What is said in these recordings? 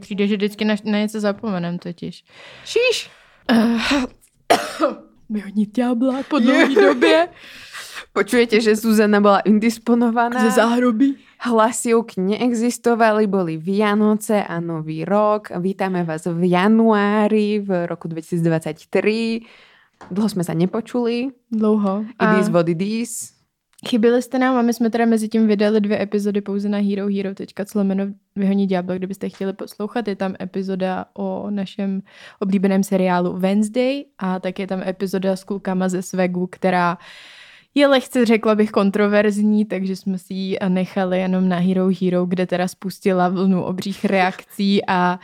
Přijde, že vždycky na, na něco zapomenem totiž. Šíš! Vyhodnit ďábla po dlouhé době. Počujete, že Zuzana bola indisponovaná? Ze záhrobí. Hlasivky neexistovali, boli Vianoce a Nový rok. Vítame vás v januári v roku 2023. Dlho jsme se nepočuli. Dlouho. It is what it is. Chyběli jste nám a my jsme teda mezi tím vydali dvě epizody pouze na herohero.co Vyhoní ďábla, kdybyste chtěli poslouchat. Je tam epizoda o našem oblíbeném seriálu Wednesday a tak je tam epizoda s klukama ze Svegu, která je lehce, řekla bych, kontroverzní, takže jsme si ji nechali jenom na Hero Hero, kde teda spustila vlnu obřích reakcí a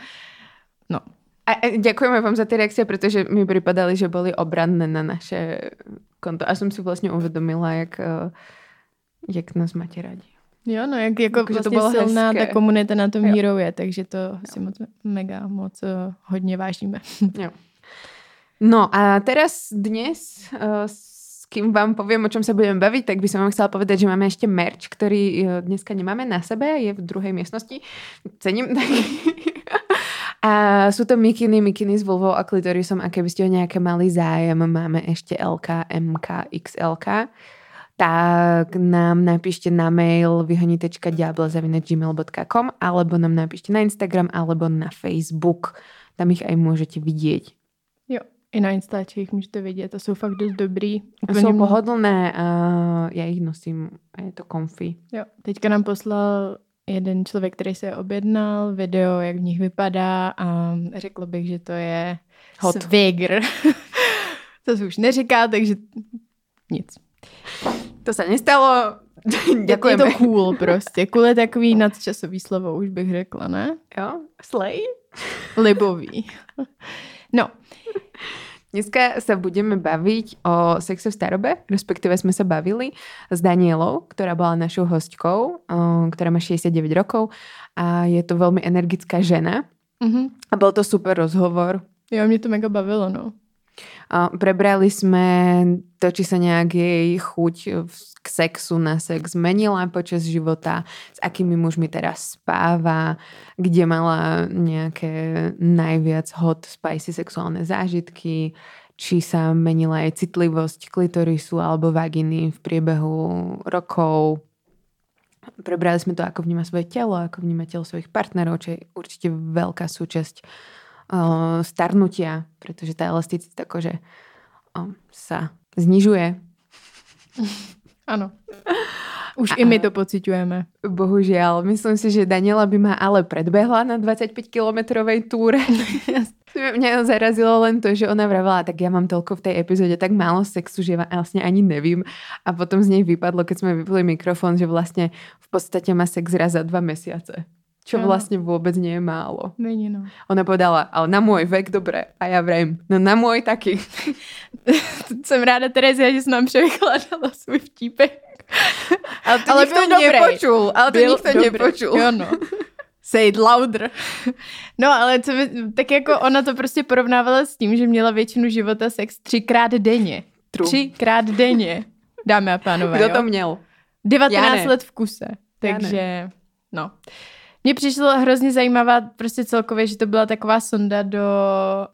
no. A děkujeme vám za ty reakce, protože mi připadali, že byly obranné na naše konto. A jsem si vlastně uvědomila, jak, eh, jak nás máte rádi. Jo, no, jak jako, jako vlastně to bylo silná hezké. ta komunita na tom jo. Hero je, takže to jo. si moc, mega moc uh, hodně vážíme. Jo. No a teraz dnes uh, kým vám poviem, o čom sa budeme baviť, tak by som vám chcela povedať, že máme ešte merch, ktorý dneska nemáme na sebe, je v druhej miestnosti. Cením. a sú to mikiny, mikiny s vulvou a klitorisom a keby ste o nejaké mali zájem, máme ešte LK, MK, XLK tak nám napíšte na mail vyhonitečka.diabla.gmail.com alebo nám napíšte na Instagram alebo na Facebook. Tam ich aj môžete vidieť. I na Instačích můžete vidět a jsou fakt dost dobrý. Úplně jsou pohodlné a já jich nosím a je to comfy. Jo, teďka nám poslal jeden člověk, který se objednal video, jak v nich vypadá a řekl bych, že to je Hot. Swigger. to se už neříká, takže nic. To se nestalo. Děkujeme. Je to cool prostě. Cool je takový nadčasový slovo, už bych řekla, ne? Jo, slay. Libový. No, Dneska sa budeme baviť o sexe v starobe, respektíve sme sa bavili s Danielou, ktorá bola našou hostkou, ktorá má 69 rokov a je to veľmi energická žena. Mm-hmm. A bol to super rozhovor. Jo, mě to mega bavilo, no. Prebrali sme to, či sa nejak jej chuť k sexu na sex zmenila počas života, s akými mužmi teraz spáva, kde mala nejaké najviac hot spicy sexuálne zážitky, či sa menila aj citlivosť klitorisu alebo vaginy v priebehu rokov. Prebrali sme to, ako vníma svoje telo, ako vníma telo svojich partnerov, čo je určite veľká súčasť uh, starnutia, pretože tá elasticita akože uh, sa znižuje. Ano. Už a, i my to pociťujeme. Bohužiaľ. Myslím si, že Daniela by ma ale predbehla na 25-kilometrovej túre. Mňa zarazilo len to, že ona vravela, tak ja mám toľko v tej epizóde, tak málo sexu, že vlastne ani nevím. A potom z nej vypadlo, keď sme vypli mikrofón, že vlastne v podstate má sex raz za dva mesiace. Čo ano. vlastne vôbec nie je málo. Není, no. Ona povedala, ale na môj vek dobre. A ja vrajím, no na môj taky. Jsem ráda, Terezia, že jsi nám převykladala svůj vtípek. ale to ale nikto nepočul. Ale to Byl nikto dobrý. nepočul. Jo, no. Say it louder. No, ale co by, tak jako ona to prostě porovnávala s tím, že měla většinu života sex třikrát denně. True. Třikrát denně, dámy a pánové. Kdo to měl? 19 let v kuse. Takže, no. Mně přišlo hrozně zajímavá prostě celkově, že to byla taková sonda do,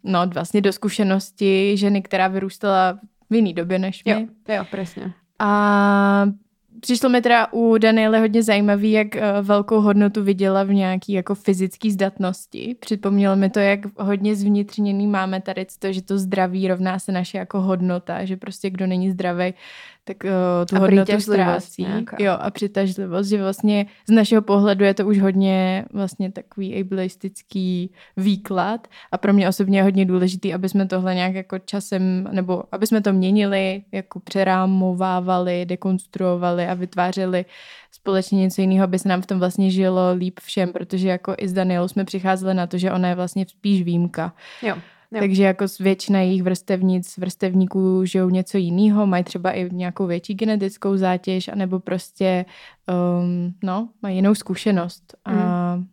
no vlastně do zkušenosti ženy, která vyrůstala v jiný době než my. Jo, jo, přesně. A přišlo mi teda u Daniele hodně zajímavý, jak eh, velkou hodnotu viděla v nějaký jako fyzické zdatnosti. Připomnělo mi to, jak hodně zvnitřněný máme tady to, že to zdraví rovná se naše jako hodnota, že prostě kdo není zdravý, tak uh, tu a hodnotu ztrácí. Jo, a přitažlivost, že vlastně z našeho pohledu je to už hodně vlastně takový ableistický výklad a pro mě osobně je hodně důležitý, aby jsme tohle nějak jako časem, nebo aby jsme to měnili, jako přerámovávali, dekonstruovali a vytvářeli společně něco jiného, aby se nám v tom vlastně žilo líp všem, protože jako i s Danielou jsme přicházeli na to, že ona je vlastně spíš výjimka. Jo. Jo. Takže jako většina jejich vrstevnic, vrstevníků žijou něco jiného, mají třeba i nějakou větší genetickou zátěž, anebo prostě um, no, mají jinou zkušenost. Mm. A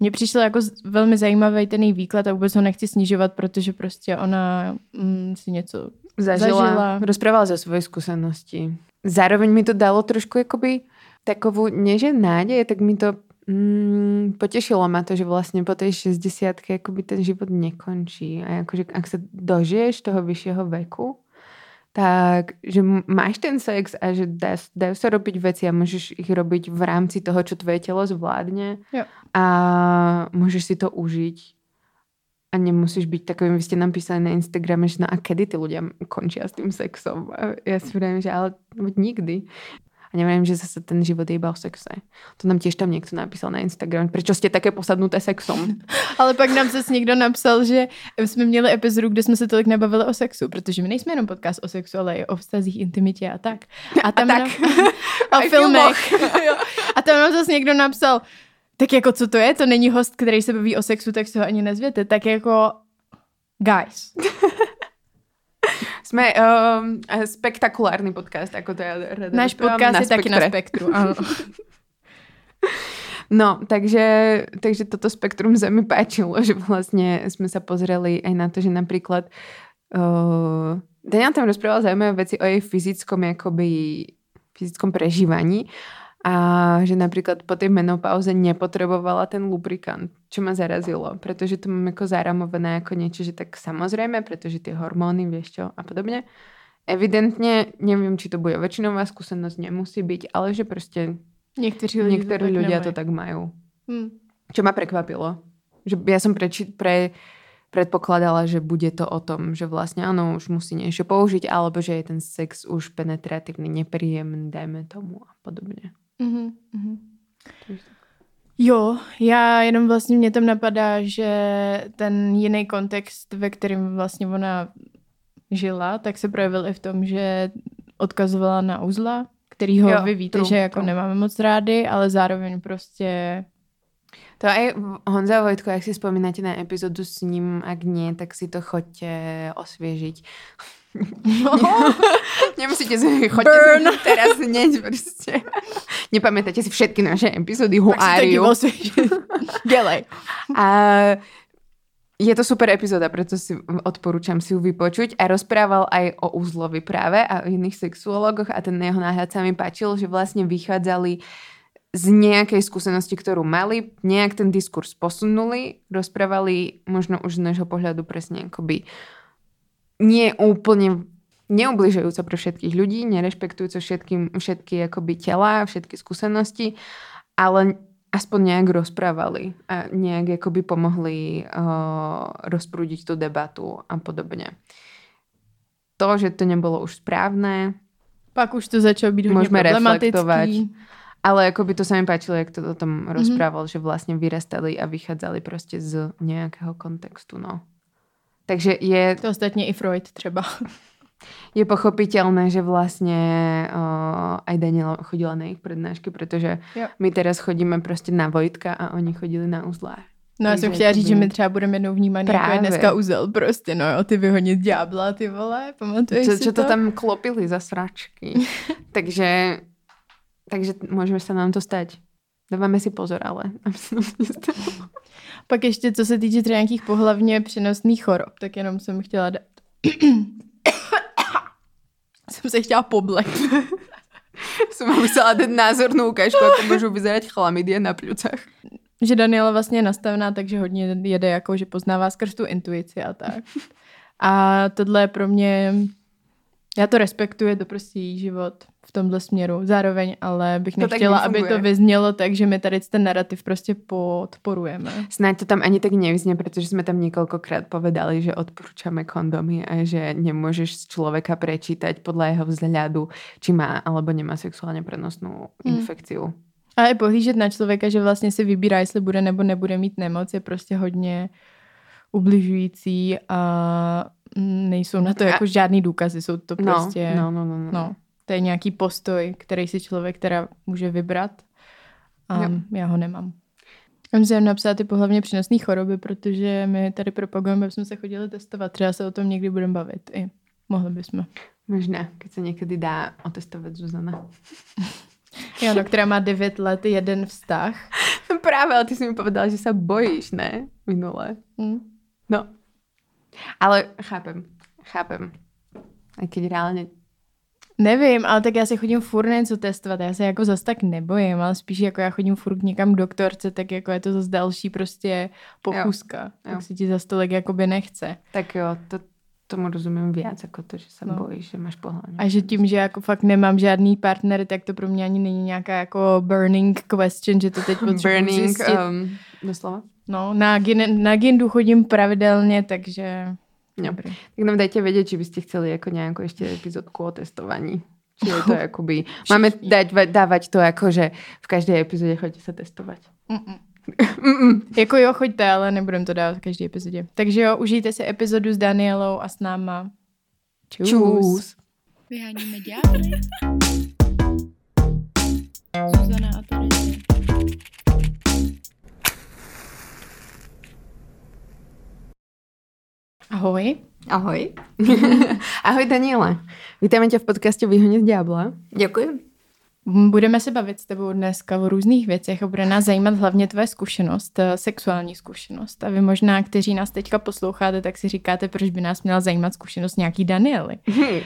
mně přišel jako velmi zajímavý ten její výklad a vůbec ho nechci snižovat, protože prostě ona mm, si něco zažila. zažila. Rozprávala ze svoje zkušenosti. Zároveň mi to dalo trošku jakoby takovou, nie že tak mi to Mm, potešilo ma to, že vlastne po tej 60 akoby ten život nekončí. A akože ak sa dožiješ toho vyššieho veku, tak že máš ten sex a že dá, dajú sa robiť veci a môžeš ich robiť v rámci toho, čo tvoje telo zvládne Jo. a môžeš si to užiť a nemusíš byť takovým, vy ste nám písali na Instagrame, že no a kedy ty ľudia končia s tým sexom? A ja si vravím, že ale nikdy. A neviem, že zase ten život je iba o sexe. To nám tiež tam niekto napísal na Instagram. Prečo ste také posadnuté sexom? Ale pak nám zase někdo napsal, že jsme měli epizodu, kde jsme se tolik nebavili o sexu, protože my nejsme jenom podcast o sexu, ale i o vztazích, intimitě a tak. A tam tak. Nám, a A i filmech. A tam nám zase někdo napsal, tak jako co to je? To není host, který se baví o sexu, tak se ho ani nezvěte. Tak jako guys. Sme um, spektakulárny podcast, ako to ja rada Náš podcast je taky na spektru. Ano. No, takže, takže toto spektrum sa mi páčilo, že vlastne sme sa pozreli aj na to, že napríklad uh, Daniel tam rozprával zaujímavé veci o jej fyzickom, akoby, fyzickom prežívaní a že napríklad po tej menopauze nepotrebovala ten lubrikant, čo ma zarazilo, pretože to mám ako zaramované ako niečo, že tak samozrejme, pretože tie hormóny, vieš čo, a podobne. Evidentne, neviem, či to bude väčšinová skúsenosť, nemusí byť, ale že proste Někteří lidi niektorí to nemají. to tak majú. Hm. Čo ma prekvapilo. Že ja som preči, pre, predpokladala, že bude to o tom, že vlastne áno, už musí niečo použiť, alebo že je ten sex už penetratívny, nepríjemný, dajme tomu a podobne. Mhm, mhm. Jo, já jenom vlastně mě tam napadá, že ten jiný kontext, ve kterém vlastně ona žila, tak se projevil i v tom, že odkazovala na uzla, kterýho Jo, vy víte, true, že jako true. nemáme moc rády, ale zároveň prostě To aj Honza a Vojtko, ak si spomínate na epizódu s ním, ak nie, tak si to choďte osviežiť. Nemusíte si, choďte Burn. si teraz hneď proste. Nepamätáte si všetky naše epizódy tak to Huáriu. divo svěžit. Dělej. A je to super epizóda, preto si odporúčam si ju vypočuť. A rozprával aj o úzlovi práve a o iných sexuologoch a ten jeho náhľad sa mi páčil, že vlastne vychádzali z nejakej skúsenosti, ktorú mali, nejak ten diskurs posunuli, rozprávali možno už z nášho pohľadu presne akoby nie úplne neubližujúco pre všetkých ľudí, nerešpektujúco všetkým, všetky akoby tela, všetky skúsenosti, ale aspoň nejak rozprávali a nejak akoby pomohli uh, rozprúdiť tú debatu a podobne. To, že to nebolo už správne, Pak už to začalo být hodně problematický. ale akoby to sa mi páčilo, jak to o tom rozprával, že vlastne vyrastali a vychádzali prostě z nejakého kontextu, no. Takže je, To ostatně i Freud třeba. je pochopiteľné, že vlastne uh, aj Daniela chodila na ich prednášky, pretože Jo. my teraz chodíme prostě na Vojtka a oni chodili na uzlá. No já jsem chtěla říct, že my třeba budeme jednou vnímaný, jako je dneska uzel prostě, no jo, ty vyhonit ďábla, ty vole, pamatuješ si čo to tam klopili za sračky. takže, takže môžeme sa nám to stať. Dáváme si pozor, ale aby se nám nestalo. Pak ještě, co se týče třeba nějakých pohlavně přenosných chorob, tak jenom jsem chtěla dát. jsem se chtěla poblek. Som vám chcela dať názornú ukážku, ako môžu vyzerať chlamydie na pľucach. že Daniela vlastně je nastavená, takže hodně jede jako, že poznává skrz tu intuici a tak. A tohle je pro mě, já to respektuji, je to prostě její život v tomhle směru. Zároveň ale bych To nechtěla, aby to vyznělo tak, že my tady ten narrativ prostě podporujeme. Snáď to tam ani tak nevyznie, pretože sme tam niekoľkokrát povedali, že odporúčame kondomy a že nemôžeš z človeka prečítať podľa jeho vzhľadu, či má alebo nemá sexuálne prenosnú Hmm. infekciu. A i pohlížet na člověka, že vlastně si vybírá, jestli bude nebo nebude mít nemoc, je prostě hodně ubližující a mm, nejsou na to jako žádný důkazy, jsou to No, prostě, no, no, no, no. no, to je nějaký postoj, který si člověk teda může vybrat a Jo. já ho nemám. Já musím napsat ty pohlavně přenosné choroby, protože my tady propagujeme, aby jsme se chodili testovat. Třeba se o tom někdy budeme bavit. I mohli bychom. Možná, keď sa niekedy dá otestovať Zuzana. Jano, která má 9 let, jeden vztah. No práve, ale ty si mi povedala, že sa bojíš, ne? Minule. Hm. No. Ale chápem, chápem. Aj keď reálne Nevím, ale tak já se chodím furt něco testovat, já se jako zas tak nebojím, ale spíš jako já chodím furt někam k doktorce, tak jako je to zase další prostě pochuska, jo. tak jo. si ti zase tolik jakoby nechce. Tak jo, to, tomu rozumím víc, jako to, že se no. bojíš, že máš pohlavní. A že tím, že jako fakt nemám žádný partner, tak to pro mě ani není nějaká jako burning question, že to teď potřebuji burning, zjistit. Um, doslova? No, na, na Gindu chodím pravidelně, takže Dobrý. Tak nám dajte vědět, či byste chceli jako nějakou ještě epizodku o testování. Či je to jakoby, máme dať, dávat to jako, že v každé epizodě chodíte se testovat. Mm-mm. Mm-mm. Jako jo, choďte, ale nebudem to dávat v každé epizodě. Takže jo, užijte si epizodu s Danielou a s náma. Čus. Čus. Vyháníme ďábly. Zuzana a Terezie. Ahoj. Ahoj. Ahoj Daniela. Vítáme tě v podcastu Vyhonit ďábla. Děkuji. Budeme se bavit s tebou dneska o různých věcech a bude nás zajímat hlavně tvoje zkušenost, eh, sexuální zkušenost. A vy možná, kteří nás teďka posloucháte, tak si říkáte, proč by nás měla zajímat zkušenost nějaký Daniely.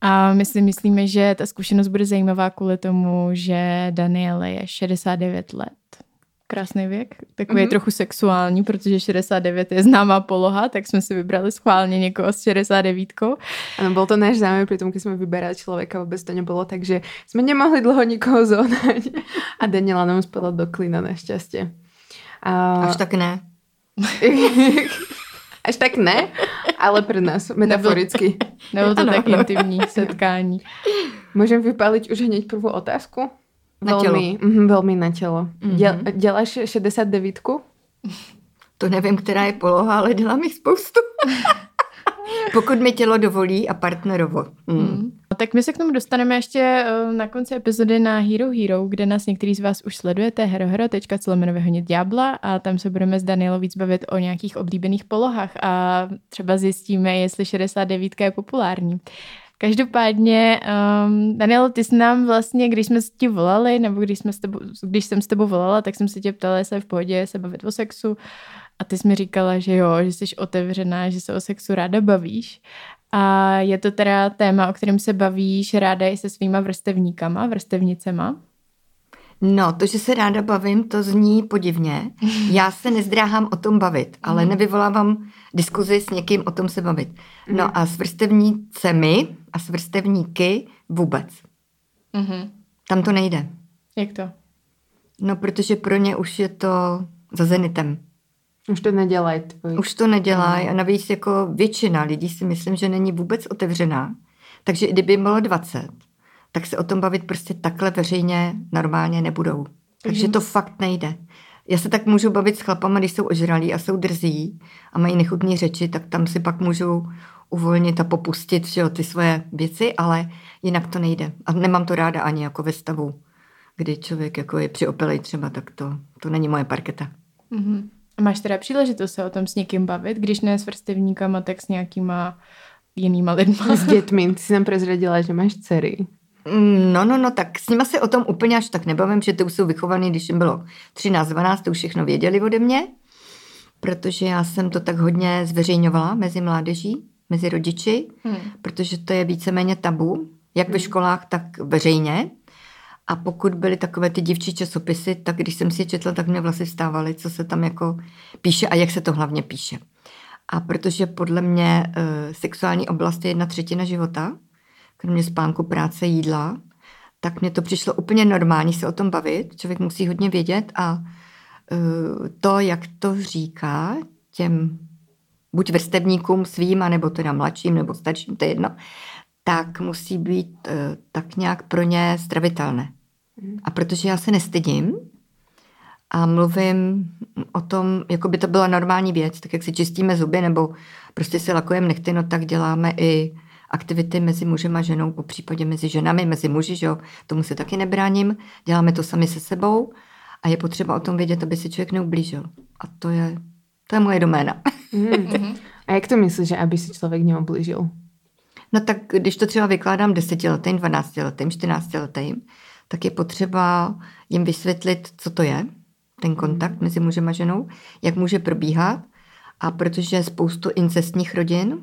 A my si myslíme, že ta zkušenost bude zajímavá kvůli tomu, že Daniele je 69 let krásný věk, takový mm-hmm. trochu sexuální, protože 69 je známá poloha, tak jsme si vybrali schválně někoho s 69. Ano, byl to náš zájem, pri tom, když jsme vyberali člověka, vůbec to nebylo, takže jsme nemohli dlouho nikoho zohnat. A Daniela nám spadla do klína naštěstí. A... Až tak ne. Až tak ne, ale pro nás, metaforicky. Nebylo to ano, tak ano. intimní setkání. Můžeme vypálit už hned první otázku? Na velmi, tělo. Mm, velmi na tělo. Mm-hmm. Děl, děláš 69? To nevím, která je poloha, ale dělám jich spoustu. Pokud mi tělo dovolí a partnerovo. Mm. Mm. Tak my se k tomu dostaneme ještě eh, na konci epizody na Hero Hero, kde nás některý z vás už sledujete, herohero.co vyhonit ďábla a tam se budeme s Danielou víc bavit o nějakých oblíbených polohách a třeba zjistíme, jestli 69 je populární. Každopádně, um, Daniel, ty jsi nám vlastně, když jsme ti volali, nebo když, jsme s tebou, když jsem s tebou volala, tak jsem se tě ptala, jestli je v pohodě se bavit o sexu. A ty jsi mi říkala, že jo, že jsi otevřená, že se o sexu ráda bavíš. A je to teda téma, o kterém se bavíš ráda i se svýma vrstevníkama, vrstevnicema. No, to, že se ráda bavím, to zní podivně. Já se nezdráhám o tom bavit, ale mm. nevyvolávám diskuzi s někým o tom se bavit. No mm. a s vrstevnícemi a s vrstevníky vůbec. Mm-hmm. Tam to nejde. Jak to? No, protože pro ně už je to za zenitem. Už to nedělají tvoji. Už to nedělají a navíc jako většina lidí si myslím, že není vůbec otevřená. Takže i kdyby jim bylo 20, tak se o tom bavit prostě takhle veřejně normálně nebudou. Takže mm-hmm. to fakt nejde. Já se tak můžu bavit s chlapama, když jsou ožralí a jsou drzí a mají nechutné řeči, tak tam si pak můžu uvolnit a popustit že jo, ty svoje věci, ale jinak to nejde. A nemám to ráda ani jako ve stavu, kdy člověk jako je přiopilej třeba, tak to, to není moje parketa. Mm-hmm. Máš teda příležitost se o tom s někým bavit, když ne s vrstevníkama, tak s nějakýma jinýma lidma. S dětmi. Ty jsi nám prezradila, že máš dcery. Mm, no, no, no, tak s nima se o tom úplně až tak nebavím, že ty už jsou vychovaný, když jim bylo 13, 12, to už všechno věděli ode mě, protože já jsem to tak hodně zveřejňovala mezi mládeží, mezi rodiči, hmm. protože to je víceméně tabu, jak hmm. ve školách, tak veřejně. A pokud byly takové ty divčí časopisy, tak když jsem si je četla, tak mě vlasy vstávaly, co se tam jako píše a jak se to hlavně píše. A protože podle mě e, sexuální oblast je jedna třetina života, kromě spánku, práce, jídla, tak mně to přišlo úplně normální se o tom bavit. Člověk musí hodně vědět a uh, to, jak to říká těm buď vrstevníkům svým, nebo teda mladším, nebo starším, to je jedno, tak musí být uh, tak nějak pro ně stravitelné. A protože já se nestydím a mluvím o tom, jako by to byla normální věc, tak jak si čistíme zuby nebo prostě si lakujeme nechty, no tak děláme i aktivity mezi mužem a ženou, po případě mezi ženami, mezi muži, že jo, tomu se taky nebráním. Děláme to sami se sebou a je potřeba o tom vědět, aby si člověk neublížil. A to je, to je moje doména. Mm. A jak to myslíš, že aby si člověk neublížil? No tak když to třeba vykládám desetiletým, dvanáctiletým, čtrnáctiletým, tak je potřeba jim vysvětlit, co to je, ten kontakt mezi mužem a ženou, jak může probíhat. A protože spoustu incestních rodin,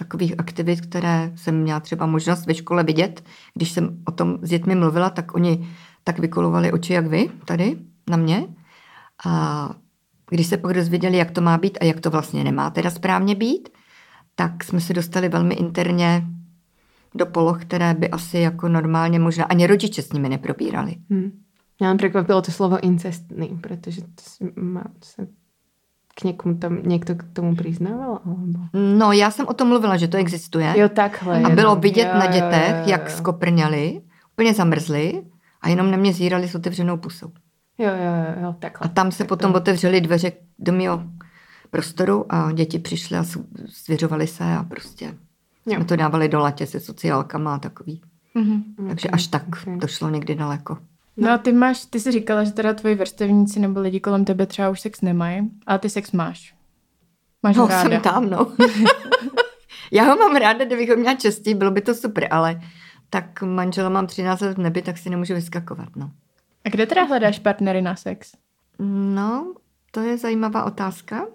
takových aktivit, které jsem měla třeba možnost ve škole vidět. Když jsem o tom s dětmi mluvila, tak oni tak vykolovali oči jak vy tady na mě. A když se pak dozvěděli, jak to má být a jak to vlastně nemá teda správně být, tak jsme se dostali velmi interně do poloh, které by asi jako normálně možná ani rodiče s nimi neprobírali. Hmm. Mě překvapilo to slovo incestný, protože to má, se k někomu tam někdo k tomu přiznával? Alebo... No, já jsem o tom mluvila, že to existuje. Jo, takhle. A bylo vidět jo, na dětech, jo, jo, jo. jak skoprňali, úplně zamrzli a jenom na mě zírali s otevřenou pusou. Jo, jo, jo, takhle. A tam se tak potom to... otevřely dveře do mého prostoru a děti přišly a svěřovali se a prostě jo. jsme to dávali do latě se sociálkama a takový. Mm-hmm. Takže okay, až tak okay. to šlo někdy daleko. No a ty máš, ty jsi říkala, že teda tvoji vrstevníci nebo lidi kolem tebe třeba už sex nemají, ale ty sex máš. Máš no, ho ráda. jsem tam, no. Já ho mám ráda, kdybych ho měla častěji, bylo by to super, ale tak manžela mám 13 let v nebi, tak si nemůžu vyskakovat, no. A kde teda hledáš partnery na sex? No, to je zajímavá otázka.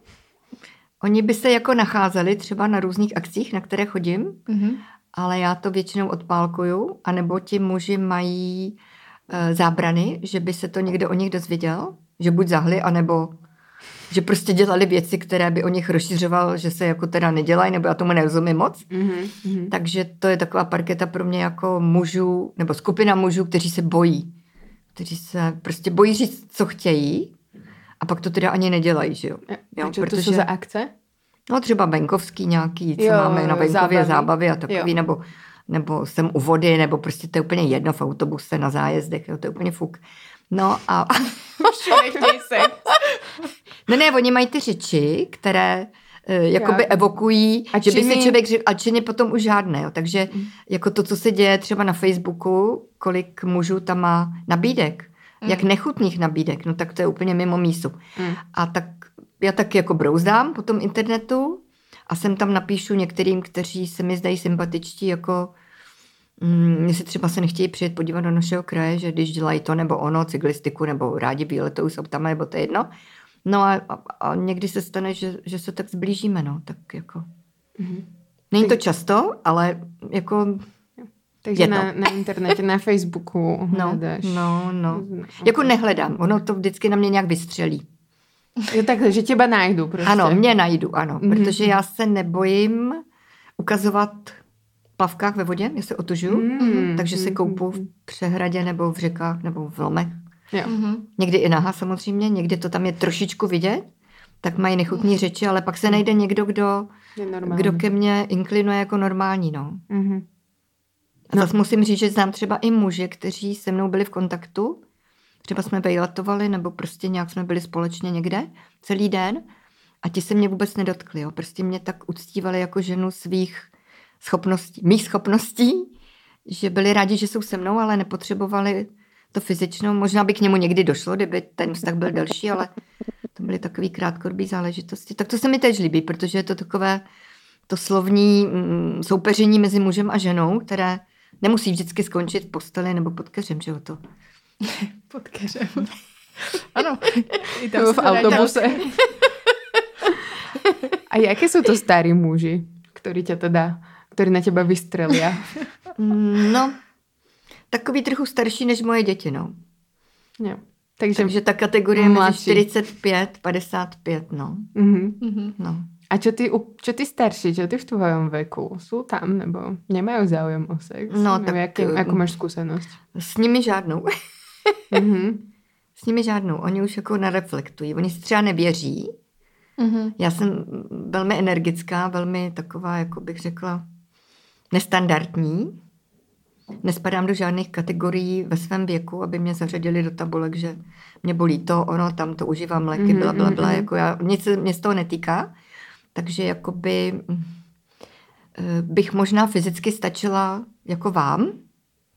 Oni by se jako nacházeli třeba na různých akcích, na které chodím, mm-hmm. ale já to většinou odpálkuju, anebo ti muži mají e, zábrany, že by se to někdo o nich dozvěděl, že buď zahli, anebo že prostě dělali věci, které by o nich rozšiřoval, že se jako teda nedělají, nebo já tomu nerozumím moc. Mm-hmm. Takže to je taková parketa pro mě jako mužů, nebo skupina mužů, kteří se bojí. Kteří se prostě bojí říct, co chtějí a pak to teda ani nedělají, že jo. jo protože, to jsou za akce? No třeba venkovský nějaký, co jo, máme na venkově, zábavy, zábavy a takový, jo. nebo nebo jsem u vody, nebo prostě to je úplně jedno v autobuse na zájezdech, jo, to je úplně fuk. No a... se. ne, ne, oni mají ty řeči, které uh, jakoby Já. evokují, a že by si člověk řekl, a činy potom už žádné. Jo. Takže mm. jako to, co se děje třeba na Facebooku, kolik mužů tam má nabídek, mm. jak nechutných nabídek, no tak to je úplně mimo mísu. Mm. A tak já tak jako brouzdám po tom internetu a sem tam napíšu některým, kteří se mi zdají sympatičtí, jako mm, jestli třeba se nechtějí přijet podívat do našeho kraje, že když dělají to nebo ono, cyklistiku nebo rádi výletou jsou tam, nebo to je jedno. No a, a, a někdy se stane, že, že se tak zblížíme, no, tak jako. Mm-hmm. Není to často, ale jako takže je na, na internetě, na Facebooku no, hledáš. No, no, no. Jako nehledám, ono to vždycky na mě nějak vystřelí. Jo, tak, že těba najdu prostě. Ano, mě najdu, ano, mm-hmm. protože já se nebojím ukazovat plavkách ve vodě, já se otužuju, mm-hmm. takže se koupu v přehradě nebo v řekách nebo v lomech. Jo. Mm-hmm. Někdy i naha samozřejmě, někdy to tam je trošičku vidět, tak mají nechutní řeči, ale pak se najde někdo, kdo, kdo ke mně inklinuje jako normální. No. Mm-hmm. A zase musím říct, že znám třeba i muže, kteří se mnou byli v kontaktu, třeba jsme vejletovali, nebo prostě nějak jsme byli společně někde celý den a ti se mě vůbec nedotkli. Jo. Prostě mě tak uctívali jako ženu svých schopností, mých schopností, že byli rádi, že jsou se mnou, ale nepotřebovali to fyzičnou. Možná by k němu někdy došlo, kdyby ten vztah byl delší, ale to byly takové krátkodobé záležitosti. Tak to se mi teď líbí, protože je to takové to slovní mm, soupeření mezi mužem a ženou, které nemusí vždycky skončit v posteli nebo pod keřem, že jo to. pod keřem. ano. I tam v autobuse. a jaké jsou to starí muži, ktorí tě teda, ktorí na těba vystrelia? Mm, no, takový trochu starší než moje děti, no. Jo. Takže, Takže ta kategorie mezi 45, 55, no. Mm-hmm. no. A čo ty, čo ty starší, čo ty v tvojom veku? Sú tam nebo nemají záujem o sex? No, tak... Jaký, jakou máš zkušenost? S nimi žádnou. Mm-hmm. S nimi žádnou. Oni už jako nereflektují. Oni si třeba nevěří. Mm-hmm. Já jsem velmi energická, velmi taková, jako bych řekla, nestandardní. Nespadám do žádných kategorií ve svém věku, aby mě zařadili do tabulek, že mě bolí to, ono, tam to užívám léky, mm-hmm, bla, bla, bla. Mm-hmm. Jako já, nic mě z toho netýká. Takže jakoby eh, bych možná fyzicky stačila jako vám,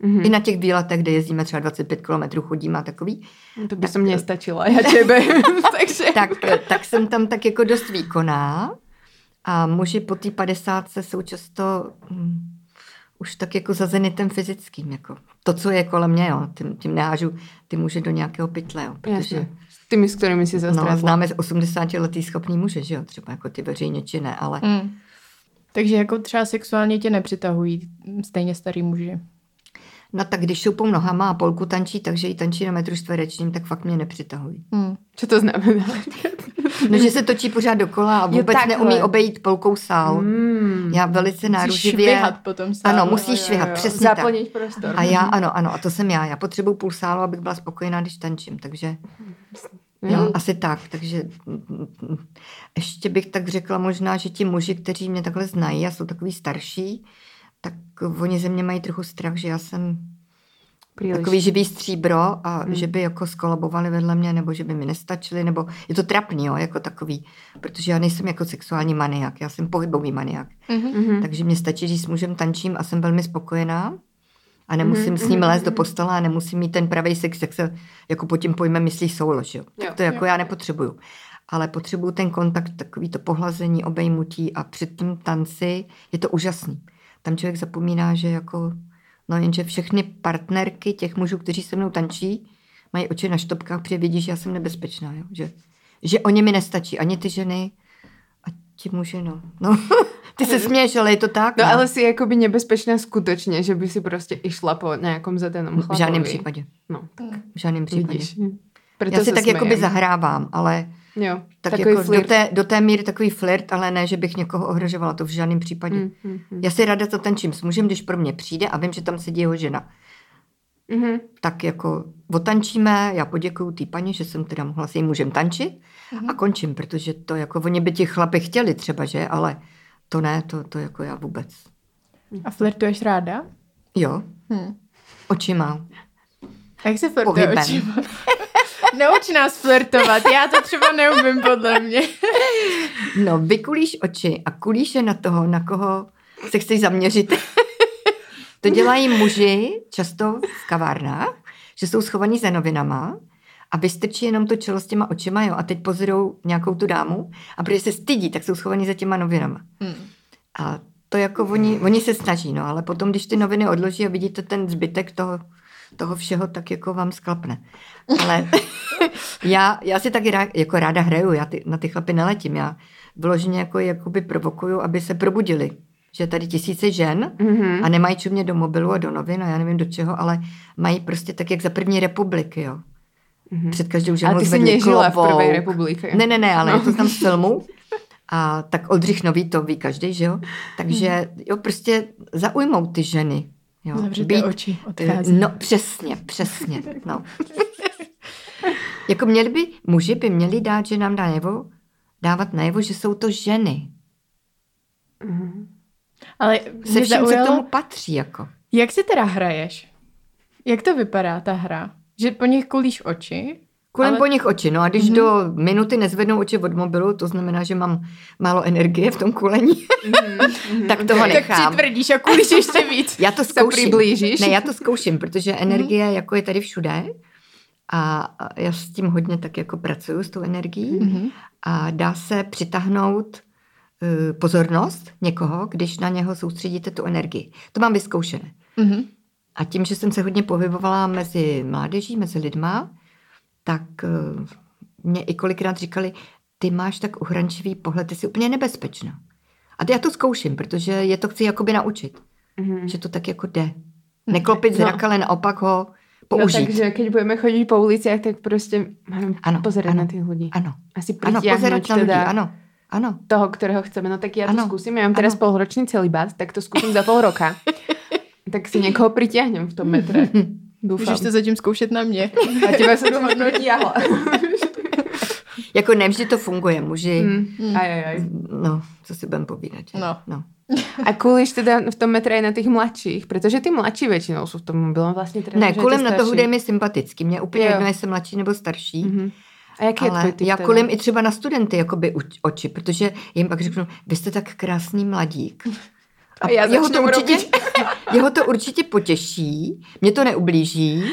Mm-hmm. I na těch výletech, kde jezdíme třeba 25 km, chodíme a takový. No to by se mě stačila, já tebe. Takže... tak, tak jsem tam tak jako dost výkonná a muži po té 50 jsou často hm, už tak jako za zenitem fyzickým. Jako. To, co je kolem mě, jo. Tím, tím nehážu ty muže do nějakého pytle. Jo, protože, Jasně. S s kterými si zastřádla. No, známe 80 letý schopný muže, že jo, třeba jako ty veřejně či ne, ale... Mm Takže jako třeba sexuálně tě nepřitahují stejně starý muži. No tak když šoupou nohama a polku tančí, takže ji tančí na metru čtverečním, tak fakt mě nepřitahují. Hmm. Co to znamená? No, že se točí pořád dokola a vůbec takhle. neumí obejít polkou sál. Mm. Já velice Musíš náruživě... švihat potom sále. Ano, musíš Jo, jo, švihat, jo. přesně tak. Zaplnit prostor. A já, ano, ano, a to jsem já. Já potřebuju půl sálu, abych byla spokojená, když tančím, takže Jo. jo, asi tak. Takže ještě bych tak řekla možná, že ti muži, kteří mě takhle znají a jsou takový starší, tak oni ze mě mají trochu strach, že já jsem Příliš. takový živý stříbro a Hmm. že by jako skolabovali vedle mě, nebo že by mi nestačili, nebo je to trapný, jo, jako takový, protože já nejsem jako sexuální maniak, já jsem pohybový maniak. Mhm. Mhm. Takže mě stačí, když s mužem tančím a jsem velmi spokojená a nemusím Mhm, s ním mhm, lézt do mhm. postele a nemusím mít ten pravý sex, jak se jako pod tím pojmem myslí soulož. Jo. Jo, Tak to jako jo. já nepotřebuju. Ale potřebuju ten kontakt, takový to pohlazení, obejmutí a před tím tanci je to úžasný. Tam člověk zapomíná, že jako, no jenže všechny partnerky těch mužů, kteří se mnou tančí, mají oči na štopkách, protože vidí, že já jsem nebezpečná, jo? Že, že oni mi nestačí, ani ty ženy a ti muži, no. no. Ty se směješ, ale je to tak. No ale si jakoby nebezpečná skutečně, že by si prostě išla po nějakom zatenom v chlapovi. žádném případě. No, V žádném případě. vidíš. Proto Já si se tak jakoby smějem. zahrávám, ale Jo, tak takový jako flirt. do té, do té míry takový flirt, ale ne, že bych někoho ohrožovala, to v žádném případě. Mm, mm, mm. Já si ráda zatančím s mužem, když pro mě přijde a vím, že tam sedí jeho žena. Mhm. Tak jako otančíme, já poděkuju té paní, že jsem teda mohla s jejím mužem tančit a končím, protože to jako, oni by ti chlapi chtěli třeba, že, ale to ne, to, to jako já vůbec. A flirtuješ ráda? Jo, Hm. očima. A jak se flirtuje Pohybem. očima? Nauč nás flirtovat, já to třeba neumím podle mě. No, vykulíš oči a kulíš je na toho, na koho se chceš zaměřit. to dělají muži často v kavárnách, že jsou schovaní za novinama a vystrčí jenom to čelo s těma očima, jo, a teď pozorou nějakou tu dámu a protože se stydí, tak jsou schovaní za těma novinama. Hm. A to jako oni, oni se snaží, no, ale potom, když ty noviny odloží a vidíte ten zbytek toho, toho všeho, tak jako vám sklapne. Ale já, já si taky rá, jako ráda hraju, já ty, na ty chlapy neletím, já vyloženě jako jakoby provokuju, aby se probudili. Že tady tisíce žen Mhm. a nemají čumě do mobilu a do novin a já nevím do čeho, ale mají prostě tak, jak za první republiky, jo. Mhm. Před každou A ženou ty zvedli nežila v klobouk. Prvej republike. Ne, ne, ne, ale je to tam z filmu. A tak Oldřich Nový to ví každý, že jo? Takže jo, prostě zaujmou ty ženy. Jo. Zavřete oči, odchází. No, přesně, přesně. No. jako měli by, muži by měli dát ženám najevo, dávat najevo, že jsou to ženy. Mhm. Ale Se mě vším, co k zaujalo, tomu patří, jako. jak si teda hraješ? Jak to vypadá ta hra? Že po nich kulíš oči? Kulem Ale- po nich oči, no a když Mhm. do minuty nezvednou oči od mobilu, to znamená, že mám málo energie v tom kulení, tak toho Tak nechám. přitvrdíš a kulíš ještě víc. Já to Se zkouším. přiblížíš. Ne, já to zkouším, protože energie Mhm. jako je tady všude a já s tím hodně tak jako pracuju s tou energií Mhm. a dá se přitáhnout eh, pozornost někoho, když na něho soustředíte tu energii. To mám vyzkoušené. Mhm. A tím, že jsem se hodně pohybovala mezi mládeží, mezi lidma, tak eh, mě i kolikrát říkali, ty máš tak uhrančivý pohled, ty jsi úplně nebezpečná. A já to zkouším, protože je to chci jakoby naučit, Mhm. že to tak jako jde. Neklopit zrak, ale naopak ho použít. No, takže keď budeme chodit po uliciach, tak prostě máme Ano, pozerať ano. na těch lidí. Ano, Asi ano, pozerať na lidi, teda ano, ano. toho, kterého chceme. No tak já to Ano, zkusím. Já mám teraz ano. polročný celibát, tak to zkusím za pol roka. tak si někoho pritiahnem v tom metre. Doufám. Můžeš to zatím zkoušet na mě. A těba se to hodnotí jahla. Jako nevždy to funguje, muži, Mm. Aj, aj, aj. no, co si budem povídat. No. no. A kulíš teda v tom metre na těch mladších, protože ty mladší většinou jsou v tom mobilom vlastně teda. Ne, ty na toho, starší. kde je mi sympatický. Mě úplně Jo. jedno, jestli jsem mladší nebo starší. Mhm. A jaký je tvůj Ale typ já teda? kulím i třeba na studenty jakoby oči, protože jim pak řeknu, vy jste tak krásný mladík. A já jeho, to určitě, jeho to určitě potěší, mě to neublíží,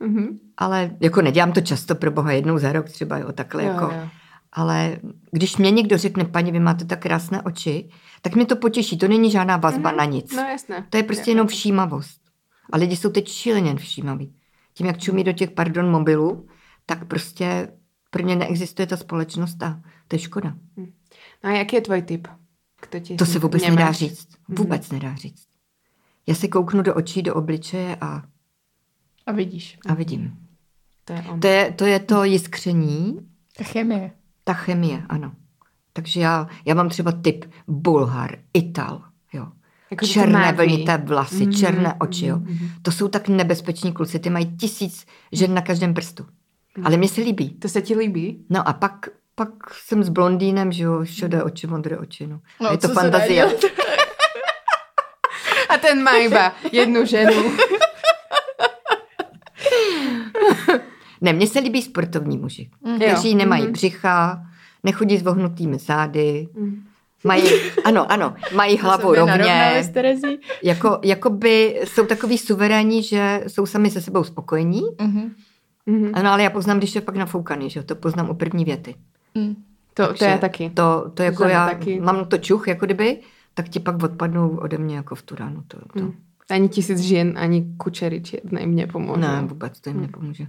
Mhm. ale jako nedělám to často pro boha jednou za rok třeba, jo, takhle Jo, jako. jo. Ale když mě někdo řekne, paní, vy máte tak krásné oči, tak mě to potěší, to není žádná vazba Mhm. na nic. No jasné. To je prostě jenom všímavost. A lidi jsou teď šíleně všímaví. Tím, jak čumí do těch, pardon, mobilů, tak prostě pro ně neexistuje ta společnost a to je škoda. No a jaký je tvoj typ? Kto ti To se vůbec nemáš? nedá říct. Vůbec nedá říct. Já se kouknu do očí, do obličeje a, A vidíš. a vidím. To je on. To je, to je to jiskření, Ta chemie. ta chemie, ano. Takže já, já mám třeba typ Bulhar, Ital, jo. Jako, černé vlnité vlasy, Mhm, černé oči, jo. mhm, mhm. To jsou tak nebezpeční kluci, ty mají tisíc žen na každém prstu. Ale mně se líbí. To se ti líbí? No a pak, pak jsem s blondýnem, že jo, šedé oči, modré oči, no. No, je to fantazie. A ten má iba jednu ženu. Ne, mně se líbí sportovní muži, Jo. kteří nemají Mhm. břicha, nechodí s vohnutými zády, Mhm. mají, ano, ano, mají hlavu rovně, Terezí. jako, jakoby jsou takový suverénní, že jsou sami se sebou spokojení, Mhm. Mhm. ano, ale já poznám, když je pak nafoukaný, že jo, to poznám u první věty. Mm. To, to já taky. To, to jako já taky. mám to čuch, jako kdyby, tak ti pak odpadnou ode mě jako v tu ránu. To, to. Mm. Ani tisíc žen, ani kučerič mě pomůže. Ne, vůbec to jim nepomůže.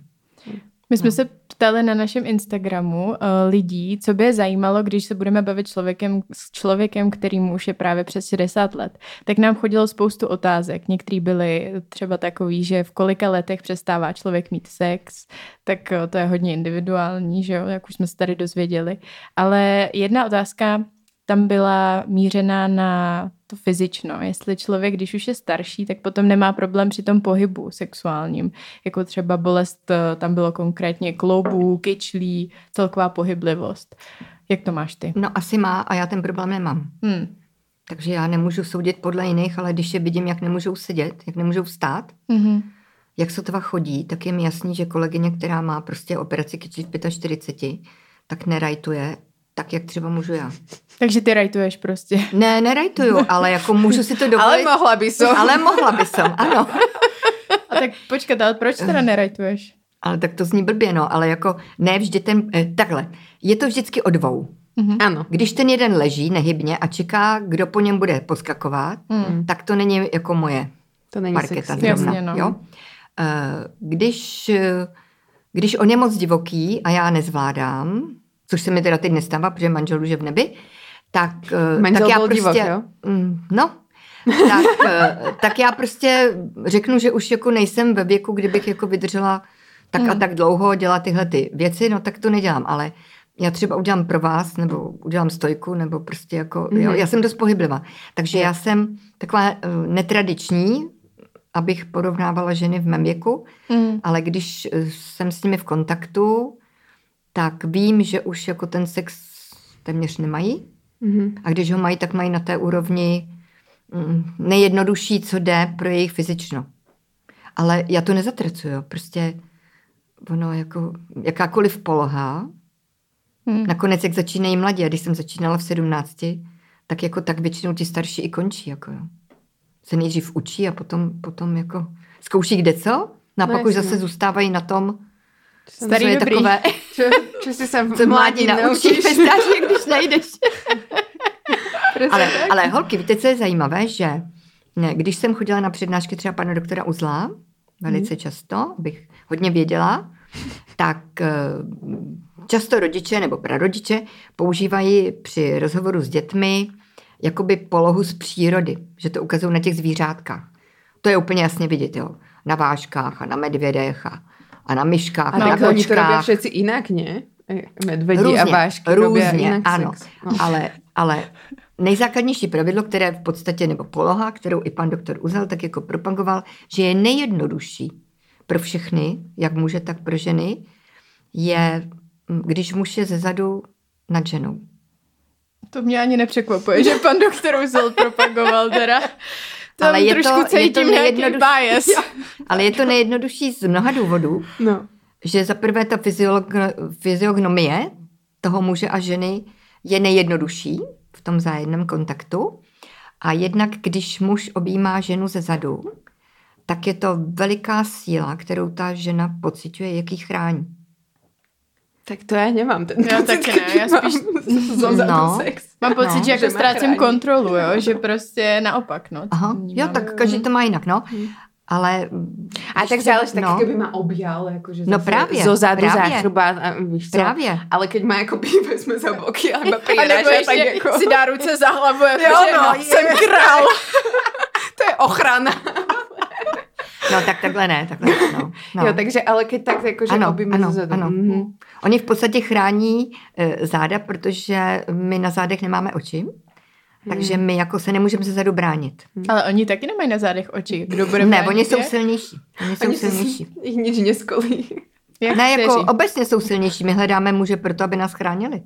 My jsme se ptali na našem Instagramu uh, lidí, co by je zajímalo, když se budeme bavit člověkem, s člověkem, kterým už je právě přes 60 let. Tak nám chodilo spoustu otázek. Některý byli třeba takový, že v kolika letech přestává člověk mít sex, tak uh, to je hodně individuální, že jo, jak už jsme se tady dozvěděli. Ale jedna otázka tam byla mířená na to fyzično. Jestli člověk, když už je starší, tak potom nemá problém při tom pohybu sexuálním. Jako třeba bolest, eh, tam bylo konkrétně kloubů, kyčlí, celková pohyblivost. Jak to máš ty? No asi má a já ten problém nemám. Hmm. Takže já nemůžu soudit podle jiných, ale když je vidím, jak nemůžou sedět, jak nemůžou vstát, Mm-hmm. jak sotva chodí, tak je mi jasný, že kolegyně, která má prostě operaci kyčlí v 45, tak nerajtuje tak, jak třeba můžu já. Takže ty rajtuješ prostě. Ne, nerajtuju, ale jako můžu si to dovolit. Ale mohla by som. Ale mohla by som, ano. A tak počkat, ale proč teda nerajtuješ? Ale tak to zní blbě, no, ale jako ne vždy ten, eh, takhle, je to vždycky o dvou. Ano. Když ten jeden leží nehybně a čeká, kdo po něm bude poskakovat, Hmm. tak to není jako moje To není parketa sexy. Jasně, zrovna. no. Jo? Eh, Když, eh, když on je moc divoký a já nezvládám, což se mi teda teď nestává, protože manžel už je v nebi, tak, eh, Manžel tak já prostě... divok, jo? Mm, no, tak, eh, tak já prostě řeknu, že už jako nejsem ve věku, kdybych jako vydržela tak a Hmm. tak dlouho dělat tyhle ty věci, no tak to nedělám, ale já třeba udělám pro vás, nebo udělám stojku, nebo prostě jako, jo, Mhm. já jsem dost pohyblivá. Takže já jsem taková eh, netradiční, abych porovnávala ženy v mém věku, Mm. ale když jsem s nimi v kontaktu, tak vím, že už jako ten sex téměř nemají. Mhm. A když ho mají, tak mají na té úrovni mm, nejjednodušší, co jde pro jejich fyzično. Ale já to nezatracuju. Prostě ono jako jakákoliv poloha, Mm. nakonec jak začínají mladí, a když jsem začínala v 17, tak jako tak většinou ti starší i končí. Jako jo. Se nejdřív učí a potom, potom jako zkouší kde co, no a No pak už zase zůstávají na tom, Starý co je dobrý. takové, Čo, čo si sa v mládí naučí, naučíš? když nejdeš. Presne Ale, tak. ale holky, víte, co je zajímavé, že ne, když jsem chodila na přednášky třeba pana doktora Uzla, velice často, bych hodně věděla, tak eh, často rodiče nebo prarodiče používají při rozhovoru s dětmi jakoby polohu z přírody, že to ukazují na těch zvířátkách. To je úplně jasně vidět, jo. Na váškách a na medvědech a, a na myškách A a, na tak oni to kočkách. všetci inak, nie? E, Medvedi Různě, a vášky různě, inak ano. sex. No. Ale, ale nejzákladnější pravidlo, které v podstatě, nebo poloha, kterou i pan doktor Uzel tak jako propagoval, že je nejjednodušší pro všechny, jak muže, tak pro ženy, je, když muž je zezadu nad ženou. To mě ani nepřekvapuje, že pan doktor Uzel propagoval teda. Tam Ale je to- trošku je to cítím nějaký nejjednodušší. bias. Ale je to nejjednodušší z mnoha důvodů, no. že za prvé ta fyziolog- fyziognomie toho muže a ženy je nejjednodušší v tom zájemném kontaktu. A jednak, když muž objímá ženu ze zadu, tak je to veliká síla, kterou ta žena pociťuje, jak ji chrání. Tak to já nemám ten Já pocit, taky ne, já mám spíš- zozadu No. sex. Mám pocit, No, že jako ztrácím kontrolu, jo? že prostě naopak, no. Aha, jo, tak každý to má jinak, no. Mhm. ale... A tak záleží, tak no, keby ma objal, akože No právě, zo zadu právě. za a víš co? Právě. Ale keď má akoby vezme za boky a iba A nebo priraža, tak jako... si dá ruce za hlavu, jako Jo, že no, jsem král. To je ochrana. No tak takhle ne, takhle no. no. Jo, takže ale keď tak akože ano, ano, zadu. ano. Mhm. Oni v podstatě chrání e, záda, protože my na zádech nemáme oči, takže my jako se nemůžeme ze zadu bránit. Ale oni taky nemají na zádech oči. Kdo bude Ne, oni jsou silnější. Oni jsou Oni silnější. ich nič neskolí. Jak Ne, jako kteří? obecně jsou silnější. My hledáme muže proto, aby nás chránili.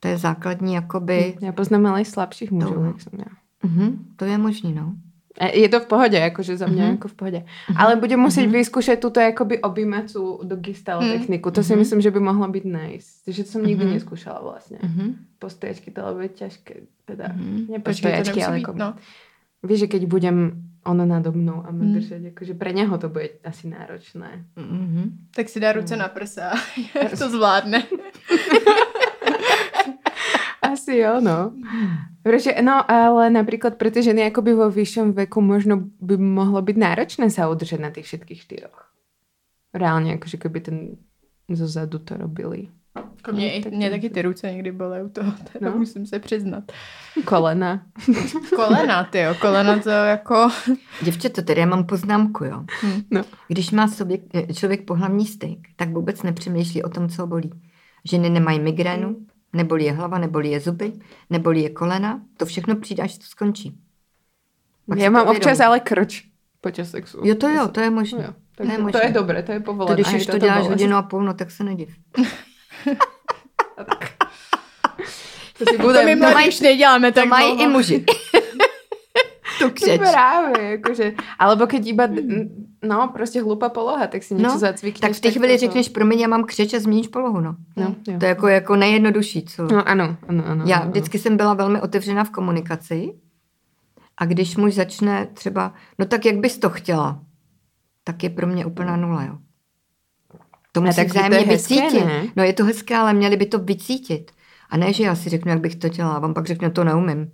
To je základní, jakoby... Ja poznám ale aj slabších mužov, To- jak som ja. Mhm, to je možný, no. E, Je to v pohode, akože za mňa Mhm. ako v pohode. Ale budem musieť vyskúšať túto akoby objímacú dogistyle Mhm. techniku. To si myslím, že by mohlo byť nice. Že to som nikdy Mhm. neskúšala vlastne. Mhm. Postojačky to bude ťažké. Teda, Mhm. Počkej, to postojačky, ale být, ako... no. Vieš, že keď budem ono nado mnou a ma Mhm. držať, akože pre neho to bude asi náročné. Mhm. Tak si dá ruce na prsa. To zvládne. Asi jo, no. Protože, no, ale napríklad pre tie ženy akoby vo vyššom veku možno by mohlo byť náročné sa udržať na tých všetkých štyroch. Reálne, akože keby ten zo zadu to robili. Jako mě, tak mě taky ty ruce někdy bolej u toho, teda No. musím se přiznat. Kolena. Kolena, ty jo, kolena to jako... Děvčata, tady já mám poznámku, jo. Hm. No. Když má sobě, člověk pohlavní styk, tak vůbec nepřemýšlí o tom, co ho bolí. Ženy nemají migrénu, nebolí je hlava, nebolí je zuby, nebolí je kolena. To všechno přijde, až to skončí. Pak to mám občas ale krč počas sexu. Jo, to jo, to je možné. jo. To je Tak to, možné. je dobré, to je To povolené. když Aj už to táto děláš hodinu a půl, no tak se nediv. To si To budem... my mladí už neděláme To tak mají dlouho. i muži. tu křeč. Práve, akože, alebo keď iba, no, prostě hlupá poloha, tak si něco No, zacvikneš. Tak v té chvíli to- řekneš, promiň, já mám křeč a změníš polohu, no. No, jo. To je jako, jako nejjednodušší, co? No ano, ano, ano. Já ano, vždycky jsem byla velmi otevřená v komunikaci a když muž začne třeba, no tak jak bys to chtěla, tak je pro mě úplná nula, jo. To musí tak to je vzájemně hezké, vycítit. ne? No je to hezké, ale měli by to vycítit. A ne, že já si řeknu, jak bych to dělala, a vám pak řeknu, to neumím.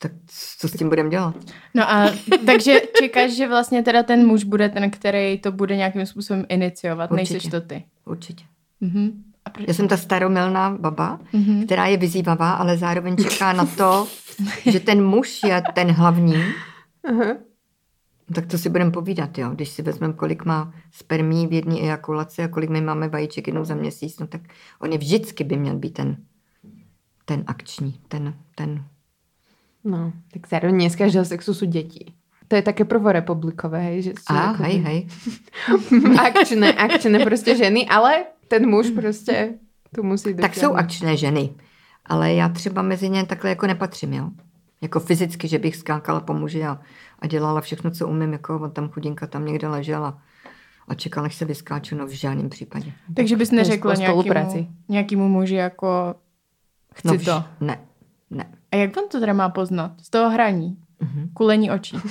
Tak co s tím budeme dělat? No a takže čekáš, že vlastně teda ten muž bude ten, který to bude nějakým způsobem iniciovat, Určitě. nejseš to ty. Určitě. Mhm. A proč? Já jsem ta staromilná baba, Mhm. která je vyzývavá, ale zároveň čeká na to, že ten muž je ten hlavní. No Tak to si budeme povídat, jo. Když si vezmeme, kolik má spermí v jedné ejakulaci a kolik my máme vajíček jednou za měsíc, no tak on je vždycky by měl být ten, ten akční, ten, ten. No, tak zároveň nie z každého sexu sú deti. To je také prvorepublikové, hej, že sú A, akoby hej, hej. akčné, akčné prostě ženy, ale ten muž prostě tu musí Tak jsou akčné ženy, ale já třeba mezi ně takhle jako nepatřím, jo. Jako fyzicky, že bych skákala po muži a, a dělala všechno, co umím, jako on tam chudinka tam někde ležela a čekala, až se vyskáču, no v žádném případě. Takže bys To neřekla nějakému, nějakému muži jako chci No to. vž- Ne, ne. A jak on to teda má poznat? Z toho hraní? Mhm. Kulení očí.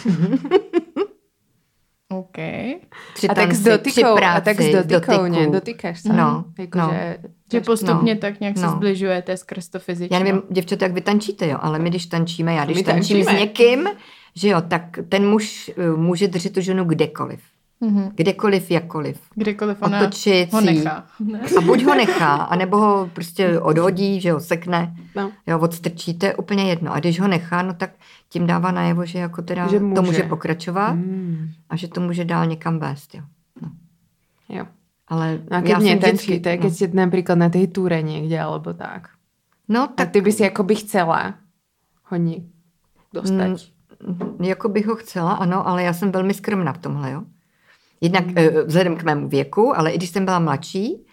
OK. Při A tak s dotykou, práci, a tak s dotykou, ne? Dotýkáš se. No, jako, no. Že, Že postupně No, tak nějak se no. zbližujete skrz to fyzično. Já nevím, děvčata, jak vy tančíte, jo, ale my když tančíme, já když My tančím tančíme. s někým, že jo, tak ten muž uh, může držet tu ženu kdekoliv. Mhm. Kdekoliv, jakkoliv. Kdekoliv ona Otočit ho nechá. Ne? A buď ho nechá, anebo ho prostě odhodí, že ho sekne, No. jo, odstrčí, to je úplně jedno. A když ho nechá, no tak tím dává najevo, že jako teda Že že může. to může pokračovat Mm, a že to může dál někam vést, jo. jo. Ale No a já keď nie jsem tančí, vždycky- to je keď ste napríklad na tej túre niekde, alebo tak. no, Tak tak ty by si akoby chcela ho nie dostať. Mhm, Jako bych ho chcela, ano, ale já jsem velmi skromná v tomhle, jo. Jednak eh, vzhledem k mému věku, ale i když jsem byla mladší,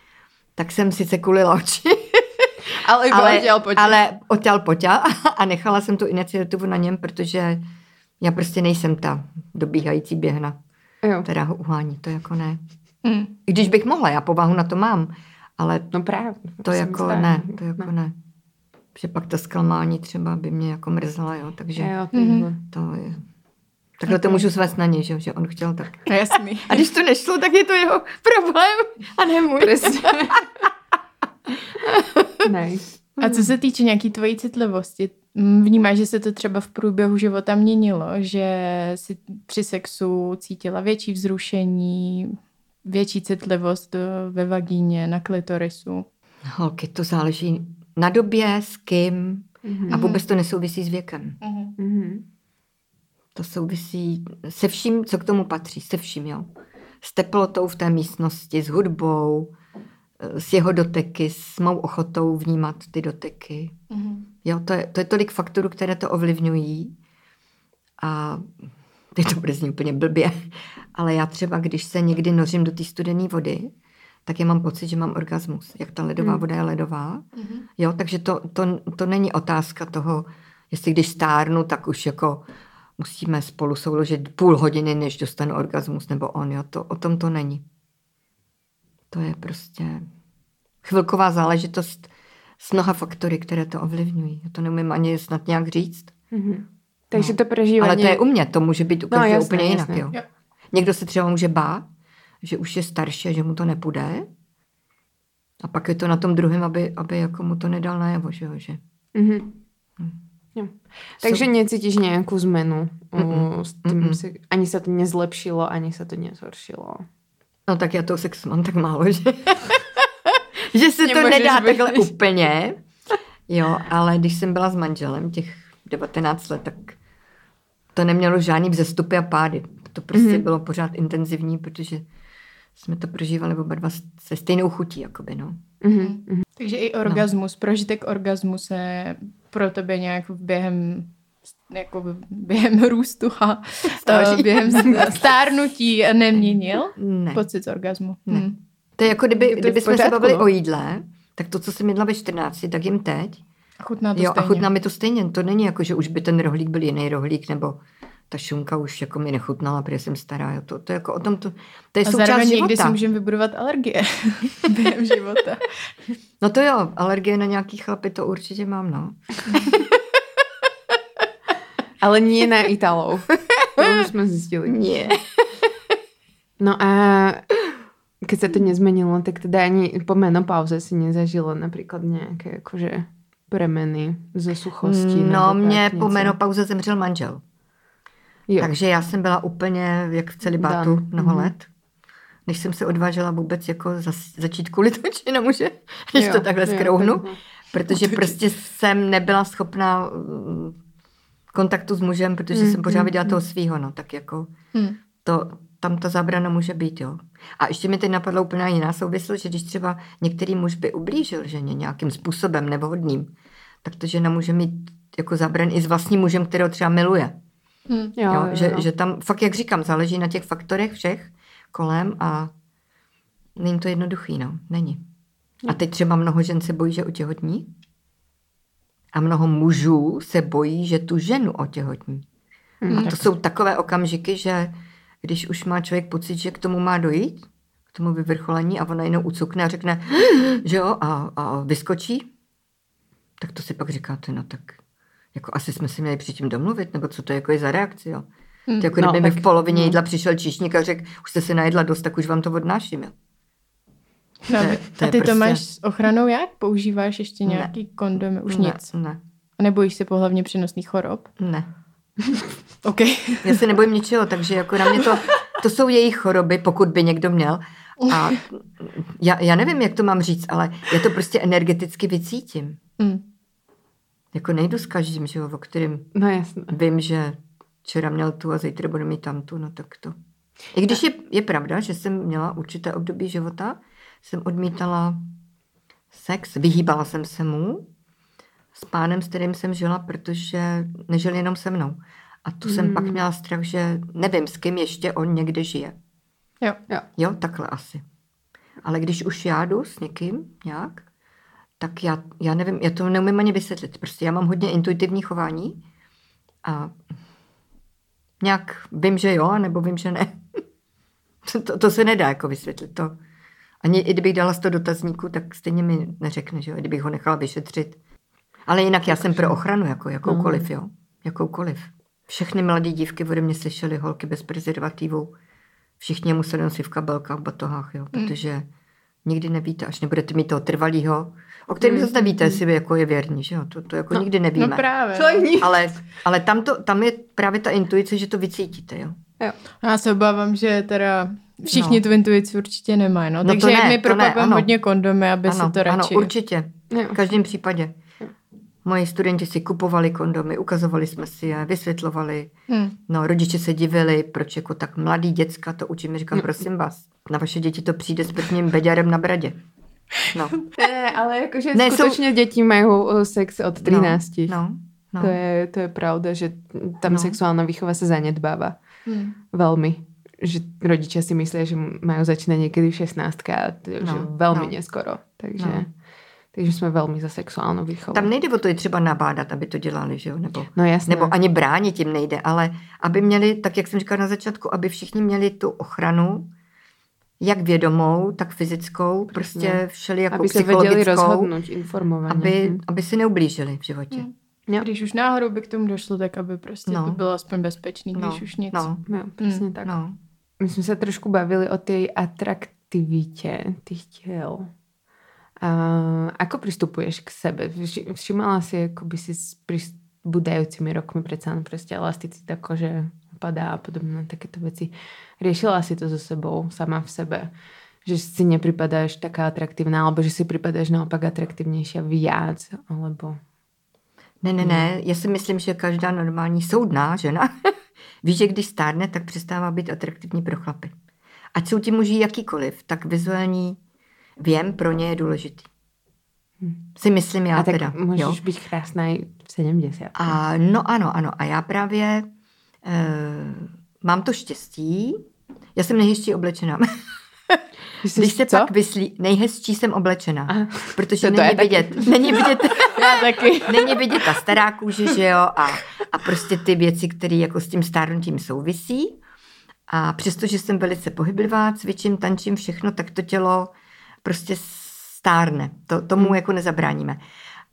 tak jsem sice kulila oči, Ale ale, potiaľ. ale odtěl poťal a nechala jsem tu iniciativu na něm, protože já prostě nejsem ta dobíhající běhna, Jo. která ho uhání, to jako ne. Mm. I když bych mohla, já povahu na to mám, ale No práve. to jako zdá. ne, to jako No. ne. Že pak ta zklamání třeba by mě jako mrzela, jo, takže Jo, to Mhm. je to je... Takhle to můžu svést na něj, že, jo, že on chtěl tak. No jasný. A když to nešlo, tak je to jeho problém a ne můj. Nice. A co se týče nějaký tvojí citlivosti, Vnímáš, že se to třeba v průběhu života měnilo, že si při sexu cítila větší vzrušení, větší citlivost eh, ve vagíně, na klitorisu? Holky, to záleží na době, s kým a vůbec to nesouvisí s věkem. Mhm. To souvisí se vším, co k tomu patří, se vším, jo. S teplotou v té místnosti, s hudbou, eh, s jeho doteky, s mou ochotou vnímat ty doteky. Jo, to je, to je tolik faktorů, které to ovlivňují. A teď to bude znít úplně blbě, ale já třeba, když se někdy nořím do té studené vody, tak já mám pocit, že mám orgasmus. Jak ta ledová Hmm. voda je ledová. Jo, takže to, to, to není otázka toho, jestli když stárnu, tak už jako musíme spolu souložit půl hodiny, než dostanu orgasmus, nebo on, jo, to, o tom to není. To je prostě chvilková záležitost s mnoha faktory, které to ovlivňují. Já to neumím ani snad nějak říct. Mhm. Takže No. to prežívání... Ale to je u mě, to může být u No, jasné, úplně jinak. jasné. Jo. Jo. Někdo se třeba může bát, že už je starší a že mu to nepůjde. A pak je to na tom druhém, aby, aby jako mu to nedal najevo, že jo, že. Mhm. Jo. Takže Jsou- necítíš nějakou zmenu? Mm-mm. S tím Mm-mm. si, ani se to nezlepšilo, ani se to nezhoršilo. No tak já toho sexu mám tak málo, že, že se to nedá být. takhle úplně. Jo, ale když jsem byla s manželem těch 19 let, tak to nemělo žádný vzestupy a pády. To prostě Mhm. mm-hmm. bylo pořád intenzivní, protože jsme to prožívali oba dva se stejnou chutí, jakoby, no. Mhm. Mhm. Takže i orgasmus, prožitek orgasmu se pro tebe nějak během jako během růstu a Stáří. během stárnutí neměnil Ne. pocit orgasmu. Ne. Hm. To je jako kdyby, Je kdyby jsme se bavili no. o jídle, tak to, co jsem jedla ve 14, tak jim teď. A chutná to Jo, stejně. a chutná mi to stejně. To není jako, že už by ten rohlík byl jiný rohlík, nebo ta šunka už jako mi nechutnala, protože jsem stará. Jo. To, to, je jako o tom, to, to je a součást zároveň někdy si života. můžeme vybudovat alergie během života. No to jo, alergie na nějaký chlapy to určitě mám, no. Ale nie na Italov. To už jsme zjistili. Nie. No a keď sa to nezmenilo, tak teda ani po menopauze si nezažila napríklad nejaké akože premeny ze suchosti. No, mě po menopauze zemřel manžel. Jo. Takže já jsem byla úplně jak v celibátu Dan. mnoho Mhm. let. Než jsem se odvážela vůbec jako zas, začít kvůli toči na muže, když Jo, to takhle jo, skrouhnu. Protože Otočit. prostě jsem nebyla schopná mm, kontaktu s mužem, protože Mm, jsem pořád mm, viděla mm. toho svýho, no, tak jako Hm. to, tam ta zábrana může být, jo. A ještě mi teď napadla úplně jiná souvislost, že když třeba některý muž by ublížil ženě nějakým způsobem nevhodným, tak to žena může mít jako zabran i s vlastním mužem, kterého třeba miluje. Hm. Jo, Jo, jo, že, jo. že tam fakt, jak říkám, záleží na těch faktorech všech kolem a není to jednoduchý, no, není. A teď třeba mnoho žen se bojí, že otěhotní a mnoho mužů se bojí, že tu ženu otěhotní. Hm, A to jsou takové okamžiky, že když už má člověk pocit, že k tomu má dojít, k tomu vyvrcholení a ona jenom ucukne a řekne, že jo, a, a vyskočí, tak to si pak říkáte, no tak jako asi jsme si měli předtím domluvit, nebo co to jako je za reakci, jo. To je jako No, kdyby mi tak- v polovině no. jídla přišel číšník a řekl, už jste se najedla dost, tak už vám to odnáším, jo. No, To je- to a je ty to prostě- máš s ochranou jak? Používáš ještě Ne. nějaký kondomy? Už ne, nic. Ne, A nebojíš se pohlavně přenosných chorob? ne. OK. Já se nebojím ničeho, takže jako na mě to, to jsou jejich choroby, pokud by někdo měl. A já, já nevím, jak to mám říct, ale já to prostě energeticky vycítím. Hm. Jako nejdu s každým, že jo, o kterým No jasné. vím, že včera měl tu a zítra bude mít tamtu, no tak to. I když je, je pravda, že jsem měla určité období života, jsem odmítala sex, vyhýbala jsem se mu s pánem, s kterým jsem žila, protože nežil jenom se mnou. A tu jsem Hmm. pak měla strach, že nevím, s kým ještě on někde žije. Jo. Jo. Jo, takhle asi. Ale když už já jdu s někým nějak, tak já, já nevím, já to neumím ani vysvětlit. Prostě já mám hodně intuitivní chování a nějak vím, že jo, nebo vím, že ne. To, to, se nedá jako vysvětlit. To. Ani i kdybych dala 100 dotazníků, tak stejně mi neřekne, že jo, kdybych ho nechala vyšetřit. Ale jinak já jsem pro ochranu, jako jakoukoliv, jo. Jakoukoliv. Všechny mladé dívky ode mě slyšely holky bez prezervativu. Všichni museli nosit v kabelkách, v batohách, jo, protože Nikdy nevíte, až nebudete mít toho trvalýho, o kterém zase nevíte, jestli jako je věrný, že jo? To, to jako nikdy nevíme. No právě. ale, ale tam, to, tam je právě ta intuice, že to vycítíte, jo? Jo. Já se obávám, že teda všichni No. tu intuici určitě nemají. No. No Takže ne, my propagujeme ano. hodně kondomy, aby ano, se to ano, radši... určitě. Jo. V každém případě. Moji studenti si kupovali kondomy, ukazovali jsme si je, vysvětlovali. Hm. No, rodiče se divili, proč jako tak mladý děcka to učím. Říkám, prosím vás, na vaše děti to přijde s prvním beďarem na bradě. No, Ne, ale jakože Ne, ne, jsou- skutečně děti mají uh, sex od 13. no, no. To, je, to je pravda, že tam No. sexuálna výchova sa zanedbáva. Hm. Veľmi. Že rodičia si myslia, že majú začínať niekedy v 16 a to je No, že veľmi no. neskoro. Takže, No. takže jsme velmi za sexuálnou výchovu. Tam nejde o to je třeba nabádat, aby to dělali, že jo? Nebo, No jasné. nebo ani bránit tím nejde, ale aby měli, tak jak jsem říkala na začátku, aby všichni měli tu ochranu, jak vědomou, tak fyzickou, prostě všelijakou aby se věděli psychologickou, rozhodnout informovaně. aby, Hm. aby si neublížili v životě. Hm. Jo. Když už náhodou by k tomu došlo, tak aby prostě No. to bylo aspoň bezpečný, když No, už nic. no, Jo, přesně tak. no. My jsme se trošku bavili o tej atraktivitě těch těl. A ako pristupuješ k sebe? Vši- Všimala si, ako by si s pribúdajúcimi rokmi predsa len proste elasticita kože padá a podobné takéto veci. Riešila si to so sebou, sama v sebe? Že si nepripadáš taká atraktívna, alebo že si pripadáš naopak atraktívnejšia viac, alebo... Ne, ne, ne, já si myslím, že každá normální soudná žena ví, že když stárne, tak přestává být atraktivní pro chlapy. Ať jsou ti muži jakýkoliv, tak vizuální věm pro ně je důležitý. Si myslím já a tak teda. môžeš jo? byť krásna i v 70. A no ano, ano. A já právě mám to štěstí. Já jsem nejhezčí oblečená. Jsi Když se co? pak vyslí, nejhezčí jsem oblečená. Aha. Protože To- to není je taky. vidět, není vidět, Já taky. není vidět ta stará kůže, že jo, a, a prostě ty věci, které jako s tím stárnutím souvisí. A přestože jsem velice pohyblivá, cvičím, tančím, všechno, tak to tělo prostě stárne. To, tomu Hmm. jako nezabráníme.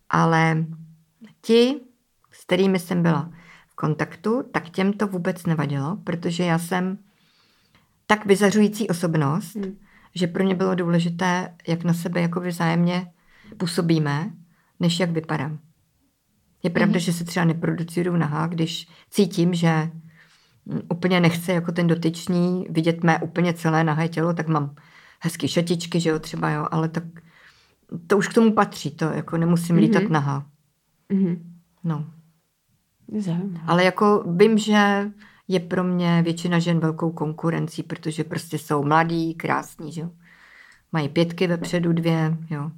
Ale ti, s kterými jsem byla kontaktu, tak těm to vůbec nevadilo, protože já jsem tak vyzařující osobnost, Hmm. že pro ně bylo důležité, jak na sebe jako vzájemně působíme, než jak vypadám. Je pravda, že se třeba neproducuju nahá, když cítím, že mm, úplně nechce jako ten dotyčný vidět mé úplně celé nahé tělo, tak mám hezký šatičky, že jo, třeba jo, ale tak to už k tomu patří, to jako nemusím Mhm. lítat nahá. Mhm. No. Ale jako vím, že je pro mě většina žen velkou konkurencí, protože prostě jsou mladí, krásní, že jo. Mají pětky vepředu dvě, jo.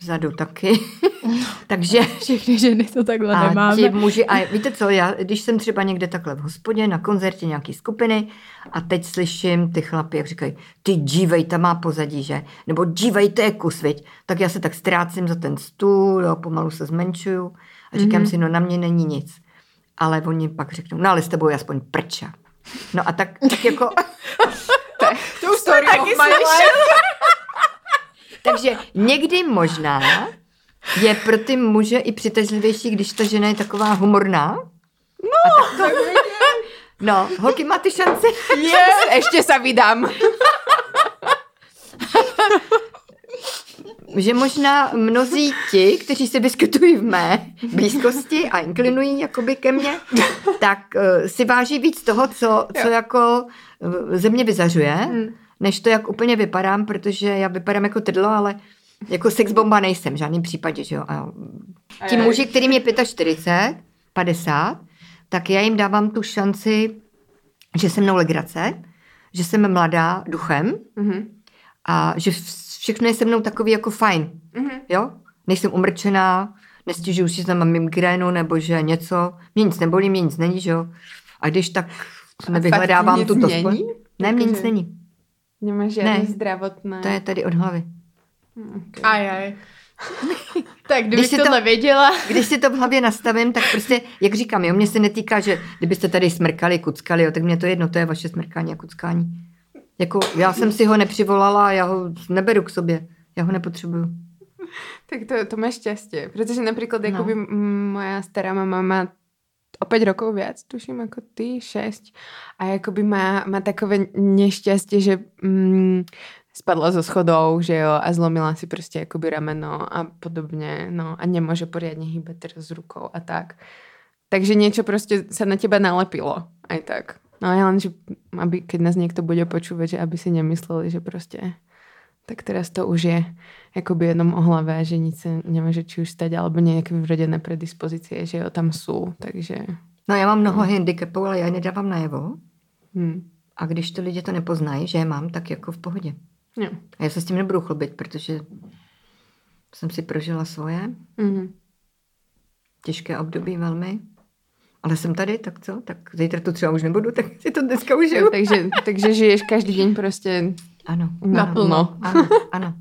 Vzadu taky. Takže Všechny ženy to takhle a nemáme. ti muži, a víte co, já, když jsem třeba někde takhle v hospodě, na koncertě nějaký skupiny a teď slyším ty chlapy, jak říkají, ty dívej, ta má pozadí, že? Nebo dívej, to je kus, viď? Tak já se tak ztrácím za ten stůl, jo, pomalu se zmenšuju a říkám Mhm. si, no na mě není nic. Ale oni pak řeknou, no ale s tebou je aspoň prča. No a tak, tak jako, To už story taky takže někdy možná je pro ty muže i přitažlivější, když ta žena je taková humorná. No, a tak to, no holky, máte šanci? Yes, ešte sa vydám. Že možná mnozí ti, kteří se vyskytují v mé blízkosti a inklinují jakoby ke mně, tak uh, si váží víc toho, co, co jako uh, ze mě vyzařuje, Hmm. než to, jak úplně vypadám, protože já vypadám jako tydlo, ale jako sexbomba nejsem v žádném případě, že jo. A ti já- muži, kterým je 45, 50, tak já jim dávám tu šanci, že se mnou legrace, že jsem mladá duchem Mhm. a že všechno je se mnou takový jako fajn. Mhm. Jo? Nejsem umrčená, nestěžuju si, že mám migrénu nebo že něco. Mě nic nebolí, mě nic není, že jo? A když tak nevyhledávám nic není? spoj- Ne, mě nic není. Nemáš žiadne Ne. zdravotné... To je tady od hlavy. Okay. Aj, aj. tak kdybych Když si to- tohle věděla, Když si to v hlavě nastavím, tak prostě, jak říkám, jo, mě se netýká, že kdybyste tady smrkali, kuckali, jo, tak mě to je jedno, to je vaše smrkání a kuckání. Jako, já jsem si ho nepřivolala já ho neberu k sobě. Já ho nepotřebuju. Tak to, to máš šťastie, pretože napríklad No. no. moja stará mama má o 5 rokov viac, tuším, ako ty, 6. A akoby má, má takové nešťastie, že mm, spadla zo schodou, že jo, a zlomila si prostě jakoby rameno a podobně, no a nemůže poriadně hýbat teraz rukou a tak. Takže niečo prostě sa na teba nalepilo, aj tak. No ja len, že aby, keď nás niekto bude počúvať, že aby si nemysleli, že prostě tak teraz to už je jakoby jenom o hlave a že nic se nemůže či už stať, alebo nějaké vyvrodené predispozice, že jo, tam jsou, takže... No já mám mnoho no. handicapů, ale já je nedávám najevo. Hmm. A když to lidi to nepoznají, že je mám, tak jako v pohodě. Jo. A já se s tím nebudu chlubit, protože jsem si prožila svoje. Mm. Těžké období velmi. Ale jsem tady, tak co? Tak zítra tu třeba už nebudu, tak si to dneska užiju. takže, takže žiješ každý den prostě Ano. Naplno. Ano, ano.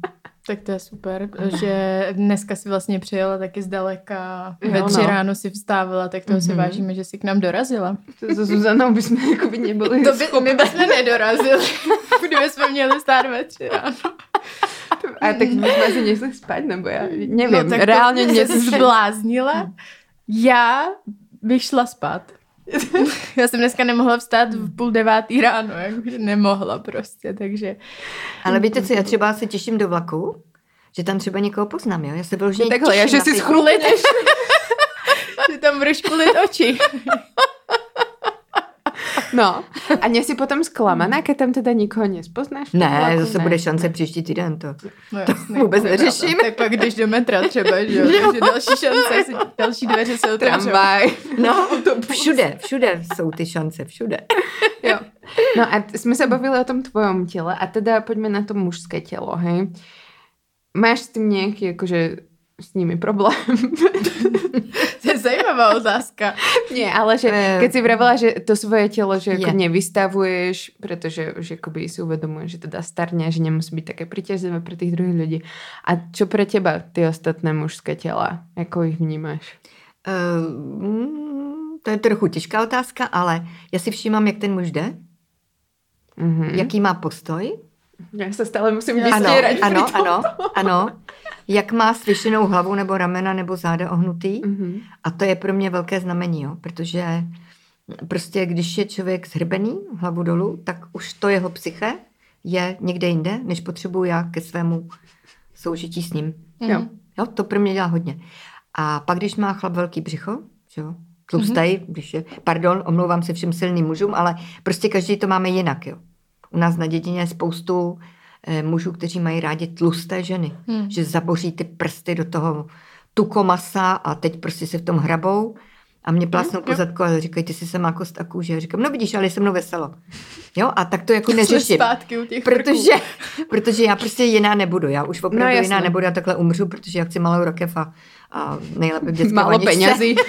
Tak to je super, že dneska si vlastně přijela taky zdaleka, Jo, ve tři no. ráno si vstávala, tak toho si Mhm. vážíme, že si k nám dorazila. To so Zuzanou bychom jakoby nebyli To by, my bychom nedorazili, kdyby jsme měli stát ve tři ráno. A tak bychom asi nešli spát, nebo já nevím, No, tak reálně to, mě se zbláznila. Já bych šla spát. Já jsem dneska nemohla vstát v půl devátý ráno, jakože nemohla prostě, takže... Ale víte co, já třeba se těším do vlaku, že tam třeba někoho poznám, jo? Já se vyloženě No takhle, já, že si ty- Schuliteš. že tam budeš kulit oči. No, a nie si potom sklamaná, keď tam teda nikoho nespoznáš? Ne, vlaku? zase bude šance příští týden to. No, Vůbec to je neřeším. pravda. Tak pak když do metra třeba, že jo, takže další šance, si- další dveře se otevřou. Tramvaj. No, všude, všude jsou ty šance, všude. Jo. No a t- jsme se bavili o tom tvojom těle a teda pojďme na to mužské tělo, hej. Máš s tím nějaký, jakože s nimi problém? To je zajímavá otázka. Nie, ale že Eh, keď si vravila, že to svoje tělo, že jako je. nevystavuješ, protože že jakoby si uvedomuješ, že teda starne, že nemusí být také priťažlivé pre tých druhých ľudí. A čo pre teba ty ostatné mužské těla? Jako ich vnímáš? Uh, mm, to je trochu těžká otázka, ale já si všímám, jak ten muž jde, Mhm. jaký má postoj. Já se stále musím Ano, Ano, ano, ano, ano. Jak má svěšenou hlavu nebo ramena nebo záda ohnutý. Mhm. A to je pro mě velké znamení, jo, protože prostě když je člověk zhrbený hlavu dolů, tak už to jeho psyche je někde jinde, než potřebuji já ke svému soužití s ním. Jo. Jo, to pro mě dělá hodně. A pak, když má chlap velký břicho, jo, tlustej, mm-hmm. když je, pardon, omlouvám se všem silným mužům, ale prostě každý to máme jinak, jo. U nás na dědině je spoustu mužů, kteří mají rádi tlusté ženy, Hmm. že zaboří ty prsty do toho tukomasa a teď prostě se v tom hrabou a mě plásnou po zadku a říkají, ty jsi se má kost a kůže. Já říkám, no vidíš, ale je se mnou veselo. Jo, a tak to jako neřeším. zpátky u těch Protože, protože já prostě jiná nebudu. Já už opravdu No, jiná nebudu. Já takhle umřu, protože já chci malou rokev a, a nejlépe v dětské Málo vaničce. penězí.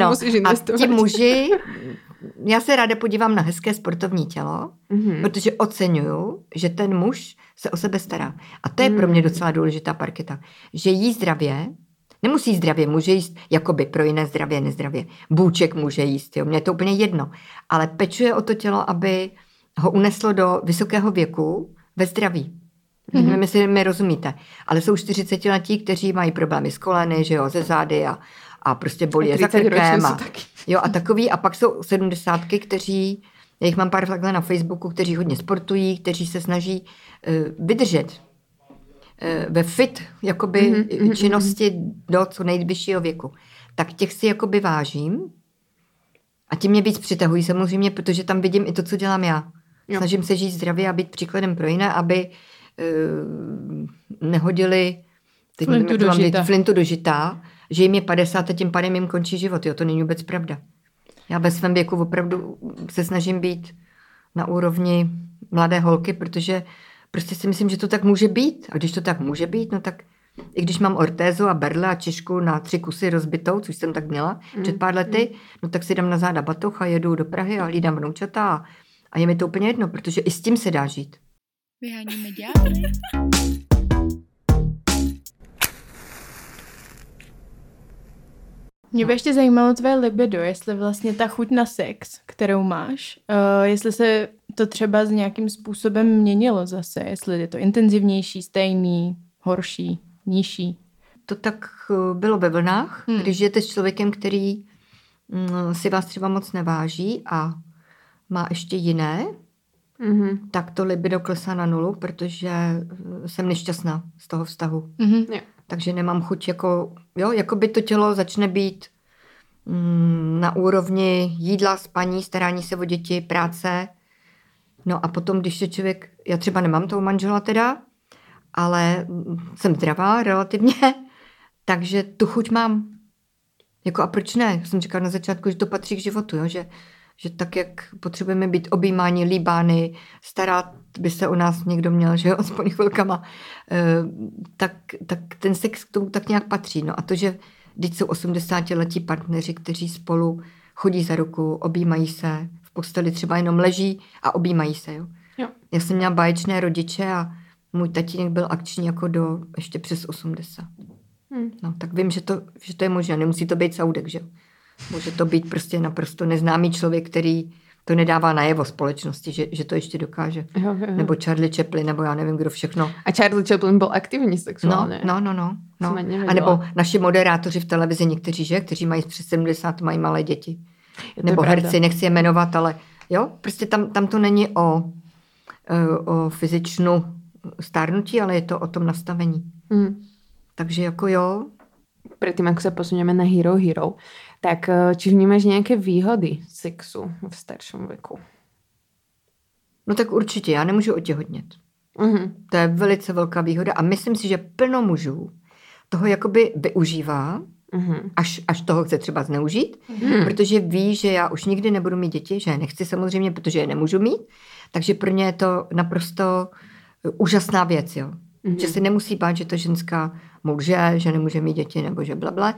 No, Musíš a ti muži, já se ráda podívám na hezké sportovní tělo, Mhm. protože oceňuju, že ten muž se o sebe stará. A to je pro Mm. mě docela důležitá parketa. Že jí zdravě, nemusí zdravě, může jíst jakoby pro jiné zdravě, nezdravě. Bůček může jíst, jo, mně je to úplně jedno. Ale pečuje o to tělo, aby ho uneslo do vysokého věku ve zdraví. Mm-hmm. Nevím, jestli mi rozumíte. Ale jsou 40 letí, kteří mají problémy s koleny, že jo, ze zády a, a prostě bolí je za 30 roční krkem. A, jo, a takový. A pak jsou sedmdesátky, kteří, já jich mám pár takhle na Facebooku, kteří hodně sportují, kteří se snaží uh, vydržet uh, ve fit jakoby Mhm, mm-hmm, mhm, činnosti do co nejvyššího věku. Tak těch si jakoby vážím a ti mě víc přitahují samozřejmě, protože tam vidím i to, co dělám já. Jo. Snažím se žít zdravě a být příkladem pro jiné, aby uh, nehodili teď Flintu nevím, do žita. flintu do žita, že jim je 50 a tím pádem jim končí život. Jo, to není vůbec pravda. Já ve svém věku opravdu se snažím být na úrovni mladé holky, protože prostě si myslím, že to tak může být. A když to tak může být, no tak i když mám ortézu a berle a češku na tři kusy rozbitou, což jsem tak měla mm. před pár lety, no tak si dám na záda batoh a jedu do Prahy a hlídám vnoučata a, a je mi to úplně jedno, protože i s tím se dá žít. Vyháníme ďábly. Mě by ještě zajímalo tvé libido, jestli vlastně ta chuť na sex, kterou máš, uh, jestli se to třeba s nějakým způsobem měnilo zase, jestli je to intenzivnější, stejný, horší, nižší. To tak eh, bylo ve vlnách, Hmm. když žijete s člověkem, který mm, si vás třeba moc neváží a má ještě jiné Mhm. tak to libido klesá na nulu, protože eh, jsem nešťastná z toho vztahu. Mhm. Takže nemám chuť jako, jo, jako by to tělo začne být mm, na úrovni jídla, spaní, starání se o děti, práce. No a potom, když se člověk, já třeba nemám toho manžela teda, ale jsem zdravá relativně, takže tu chuť mám. Jako a proč ne? Jsem říkala na začátku, že to patří k životu, jo? Že, že tak, jak potřebujeme být objímáni, líbány, starat by se o nás někdo měl, že jo, aspoň chvilkama, eh, tak, tak ten sex k tomu tak nějak patří. No a to, že teď jsou 80-letí partneři, kteří spolu chodí za ruku, objímají se, v posteli třeba jenom leží a objímají se, jo. Jo. Já jsem měla báječné rodiče a můj tatínek byl akční jako do ještě přes 80. Hm. No, tak vím, že to, že to je možné. Nemusí to být saudek, že jo. Může to být prostě naprosto neznámý člověk, který to nedává najevo společnosti, že, že to ještě dokáže. Jo, jo, jo. Nebo Charlie Chaplin, nebo já nevím, kdo všechno. A Charlie Chaplin byl aktivní No, sexuálně. no, no, no. no. Nevěděla. A nebo naši moderátoři v televizi, někteří, že, kteří mají přes 70, mají malé děti. Je Nebo pravda. herci, nechci je jmenovat, ale jo, prostě tam, tam to není o, eh, o fyzičnu stárnutí, ale je to o tom nastavení. Mm. Takže jako jo, Predtým, ako sa posunieme na Hero Hero, tak eh, či vnímaš nejaké výhody sexu v staršom veku? no tak určitě, já nemůžu otěhotnět. Mhm. To je velice velká výhoda a myslím si, že plno mužů toho jakoby využívá, Mhm. až, až toho chce třeba zneužít, Hmm. protože ví, že já už nikdy nebudu mít děti, že je nechci samozřejmě, protože je nemůžu mít, takže pro ně je to naprosto eh, úžasná věc, jo. Mhm. Že si nemusí bát, že to ženská může, že nemůže mít děti, nebo že blable.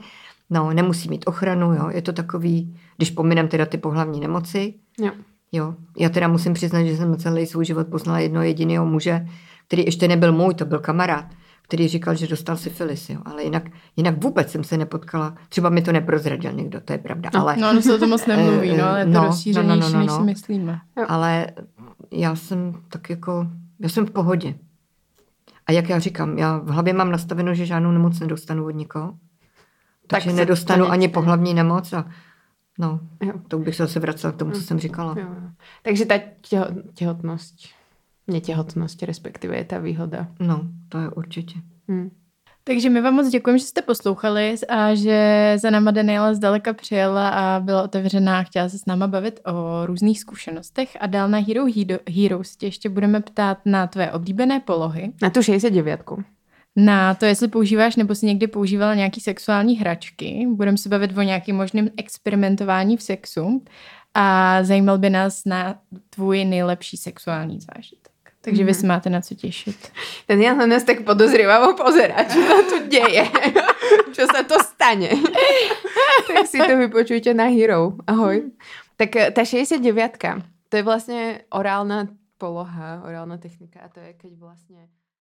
No, nemusí mít ochranu, jo. Je to takový, když pominem teda ty pohlavní nemoci, Jo. Jo, já teda musím přiznat, že jsem celý svůj život poznala jednoho jediného muže, který ještě nebyl můj, to byl kamarád, který říkal, že dostal syfilis, jo. ale jinak, jinak vůbec jsem se nepotkala, třeba mi to neprozradil někdo, to je pravda, No, ale, No, ono se o to moc nemluví, Eh, no, ale je to no, no, rozšířenější, no, no, no, než no. si myslíme. ale já jsem tak jako, já jsem v pohodě. A jak já říkám, já v hlavě mám nastaveno, že žádnou nemoc nedostanu od nikoho, takže to nedostanu nečte. ani pohlavní nemoc a no, Jo. to bych se zase vracela k tomu, co jsem říkala. Jo. Takže tá teho, tehotnosť, netehotnosť respektíve je tá výhoda. No, to je určitě. Hm. Takže my vám moc děkujeme, že jste poslouchali a že za náma Daniela zdaleka přijela a byla otevřená a chtěla se s náma bavit o různých zkušenostech. A dál na Hero Hero- Heroes tě ještě budeme ptát na tvé oblíbené polohy, Na tu 69 na to, jestli používáš nebo si někdy používala nějaký sexuální hračky. Budeme se bavit o nějakým možným experimentování v sexu a zajímal by nás na tvůj nejlepší sexuální zážitek. Takže vy se máte na co těšit. Daniel na nás tak podozrievavo pozerá, čo sa tu deje. čo sa to stane. tak si to vypočujte na Hero. Ahoj. Tak eh, tá 69 to je vlastne orálna poloha, orálna technika a to je keď vlastne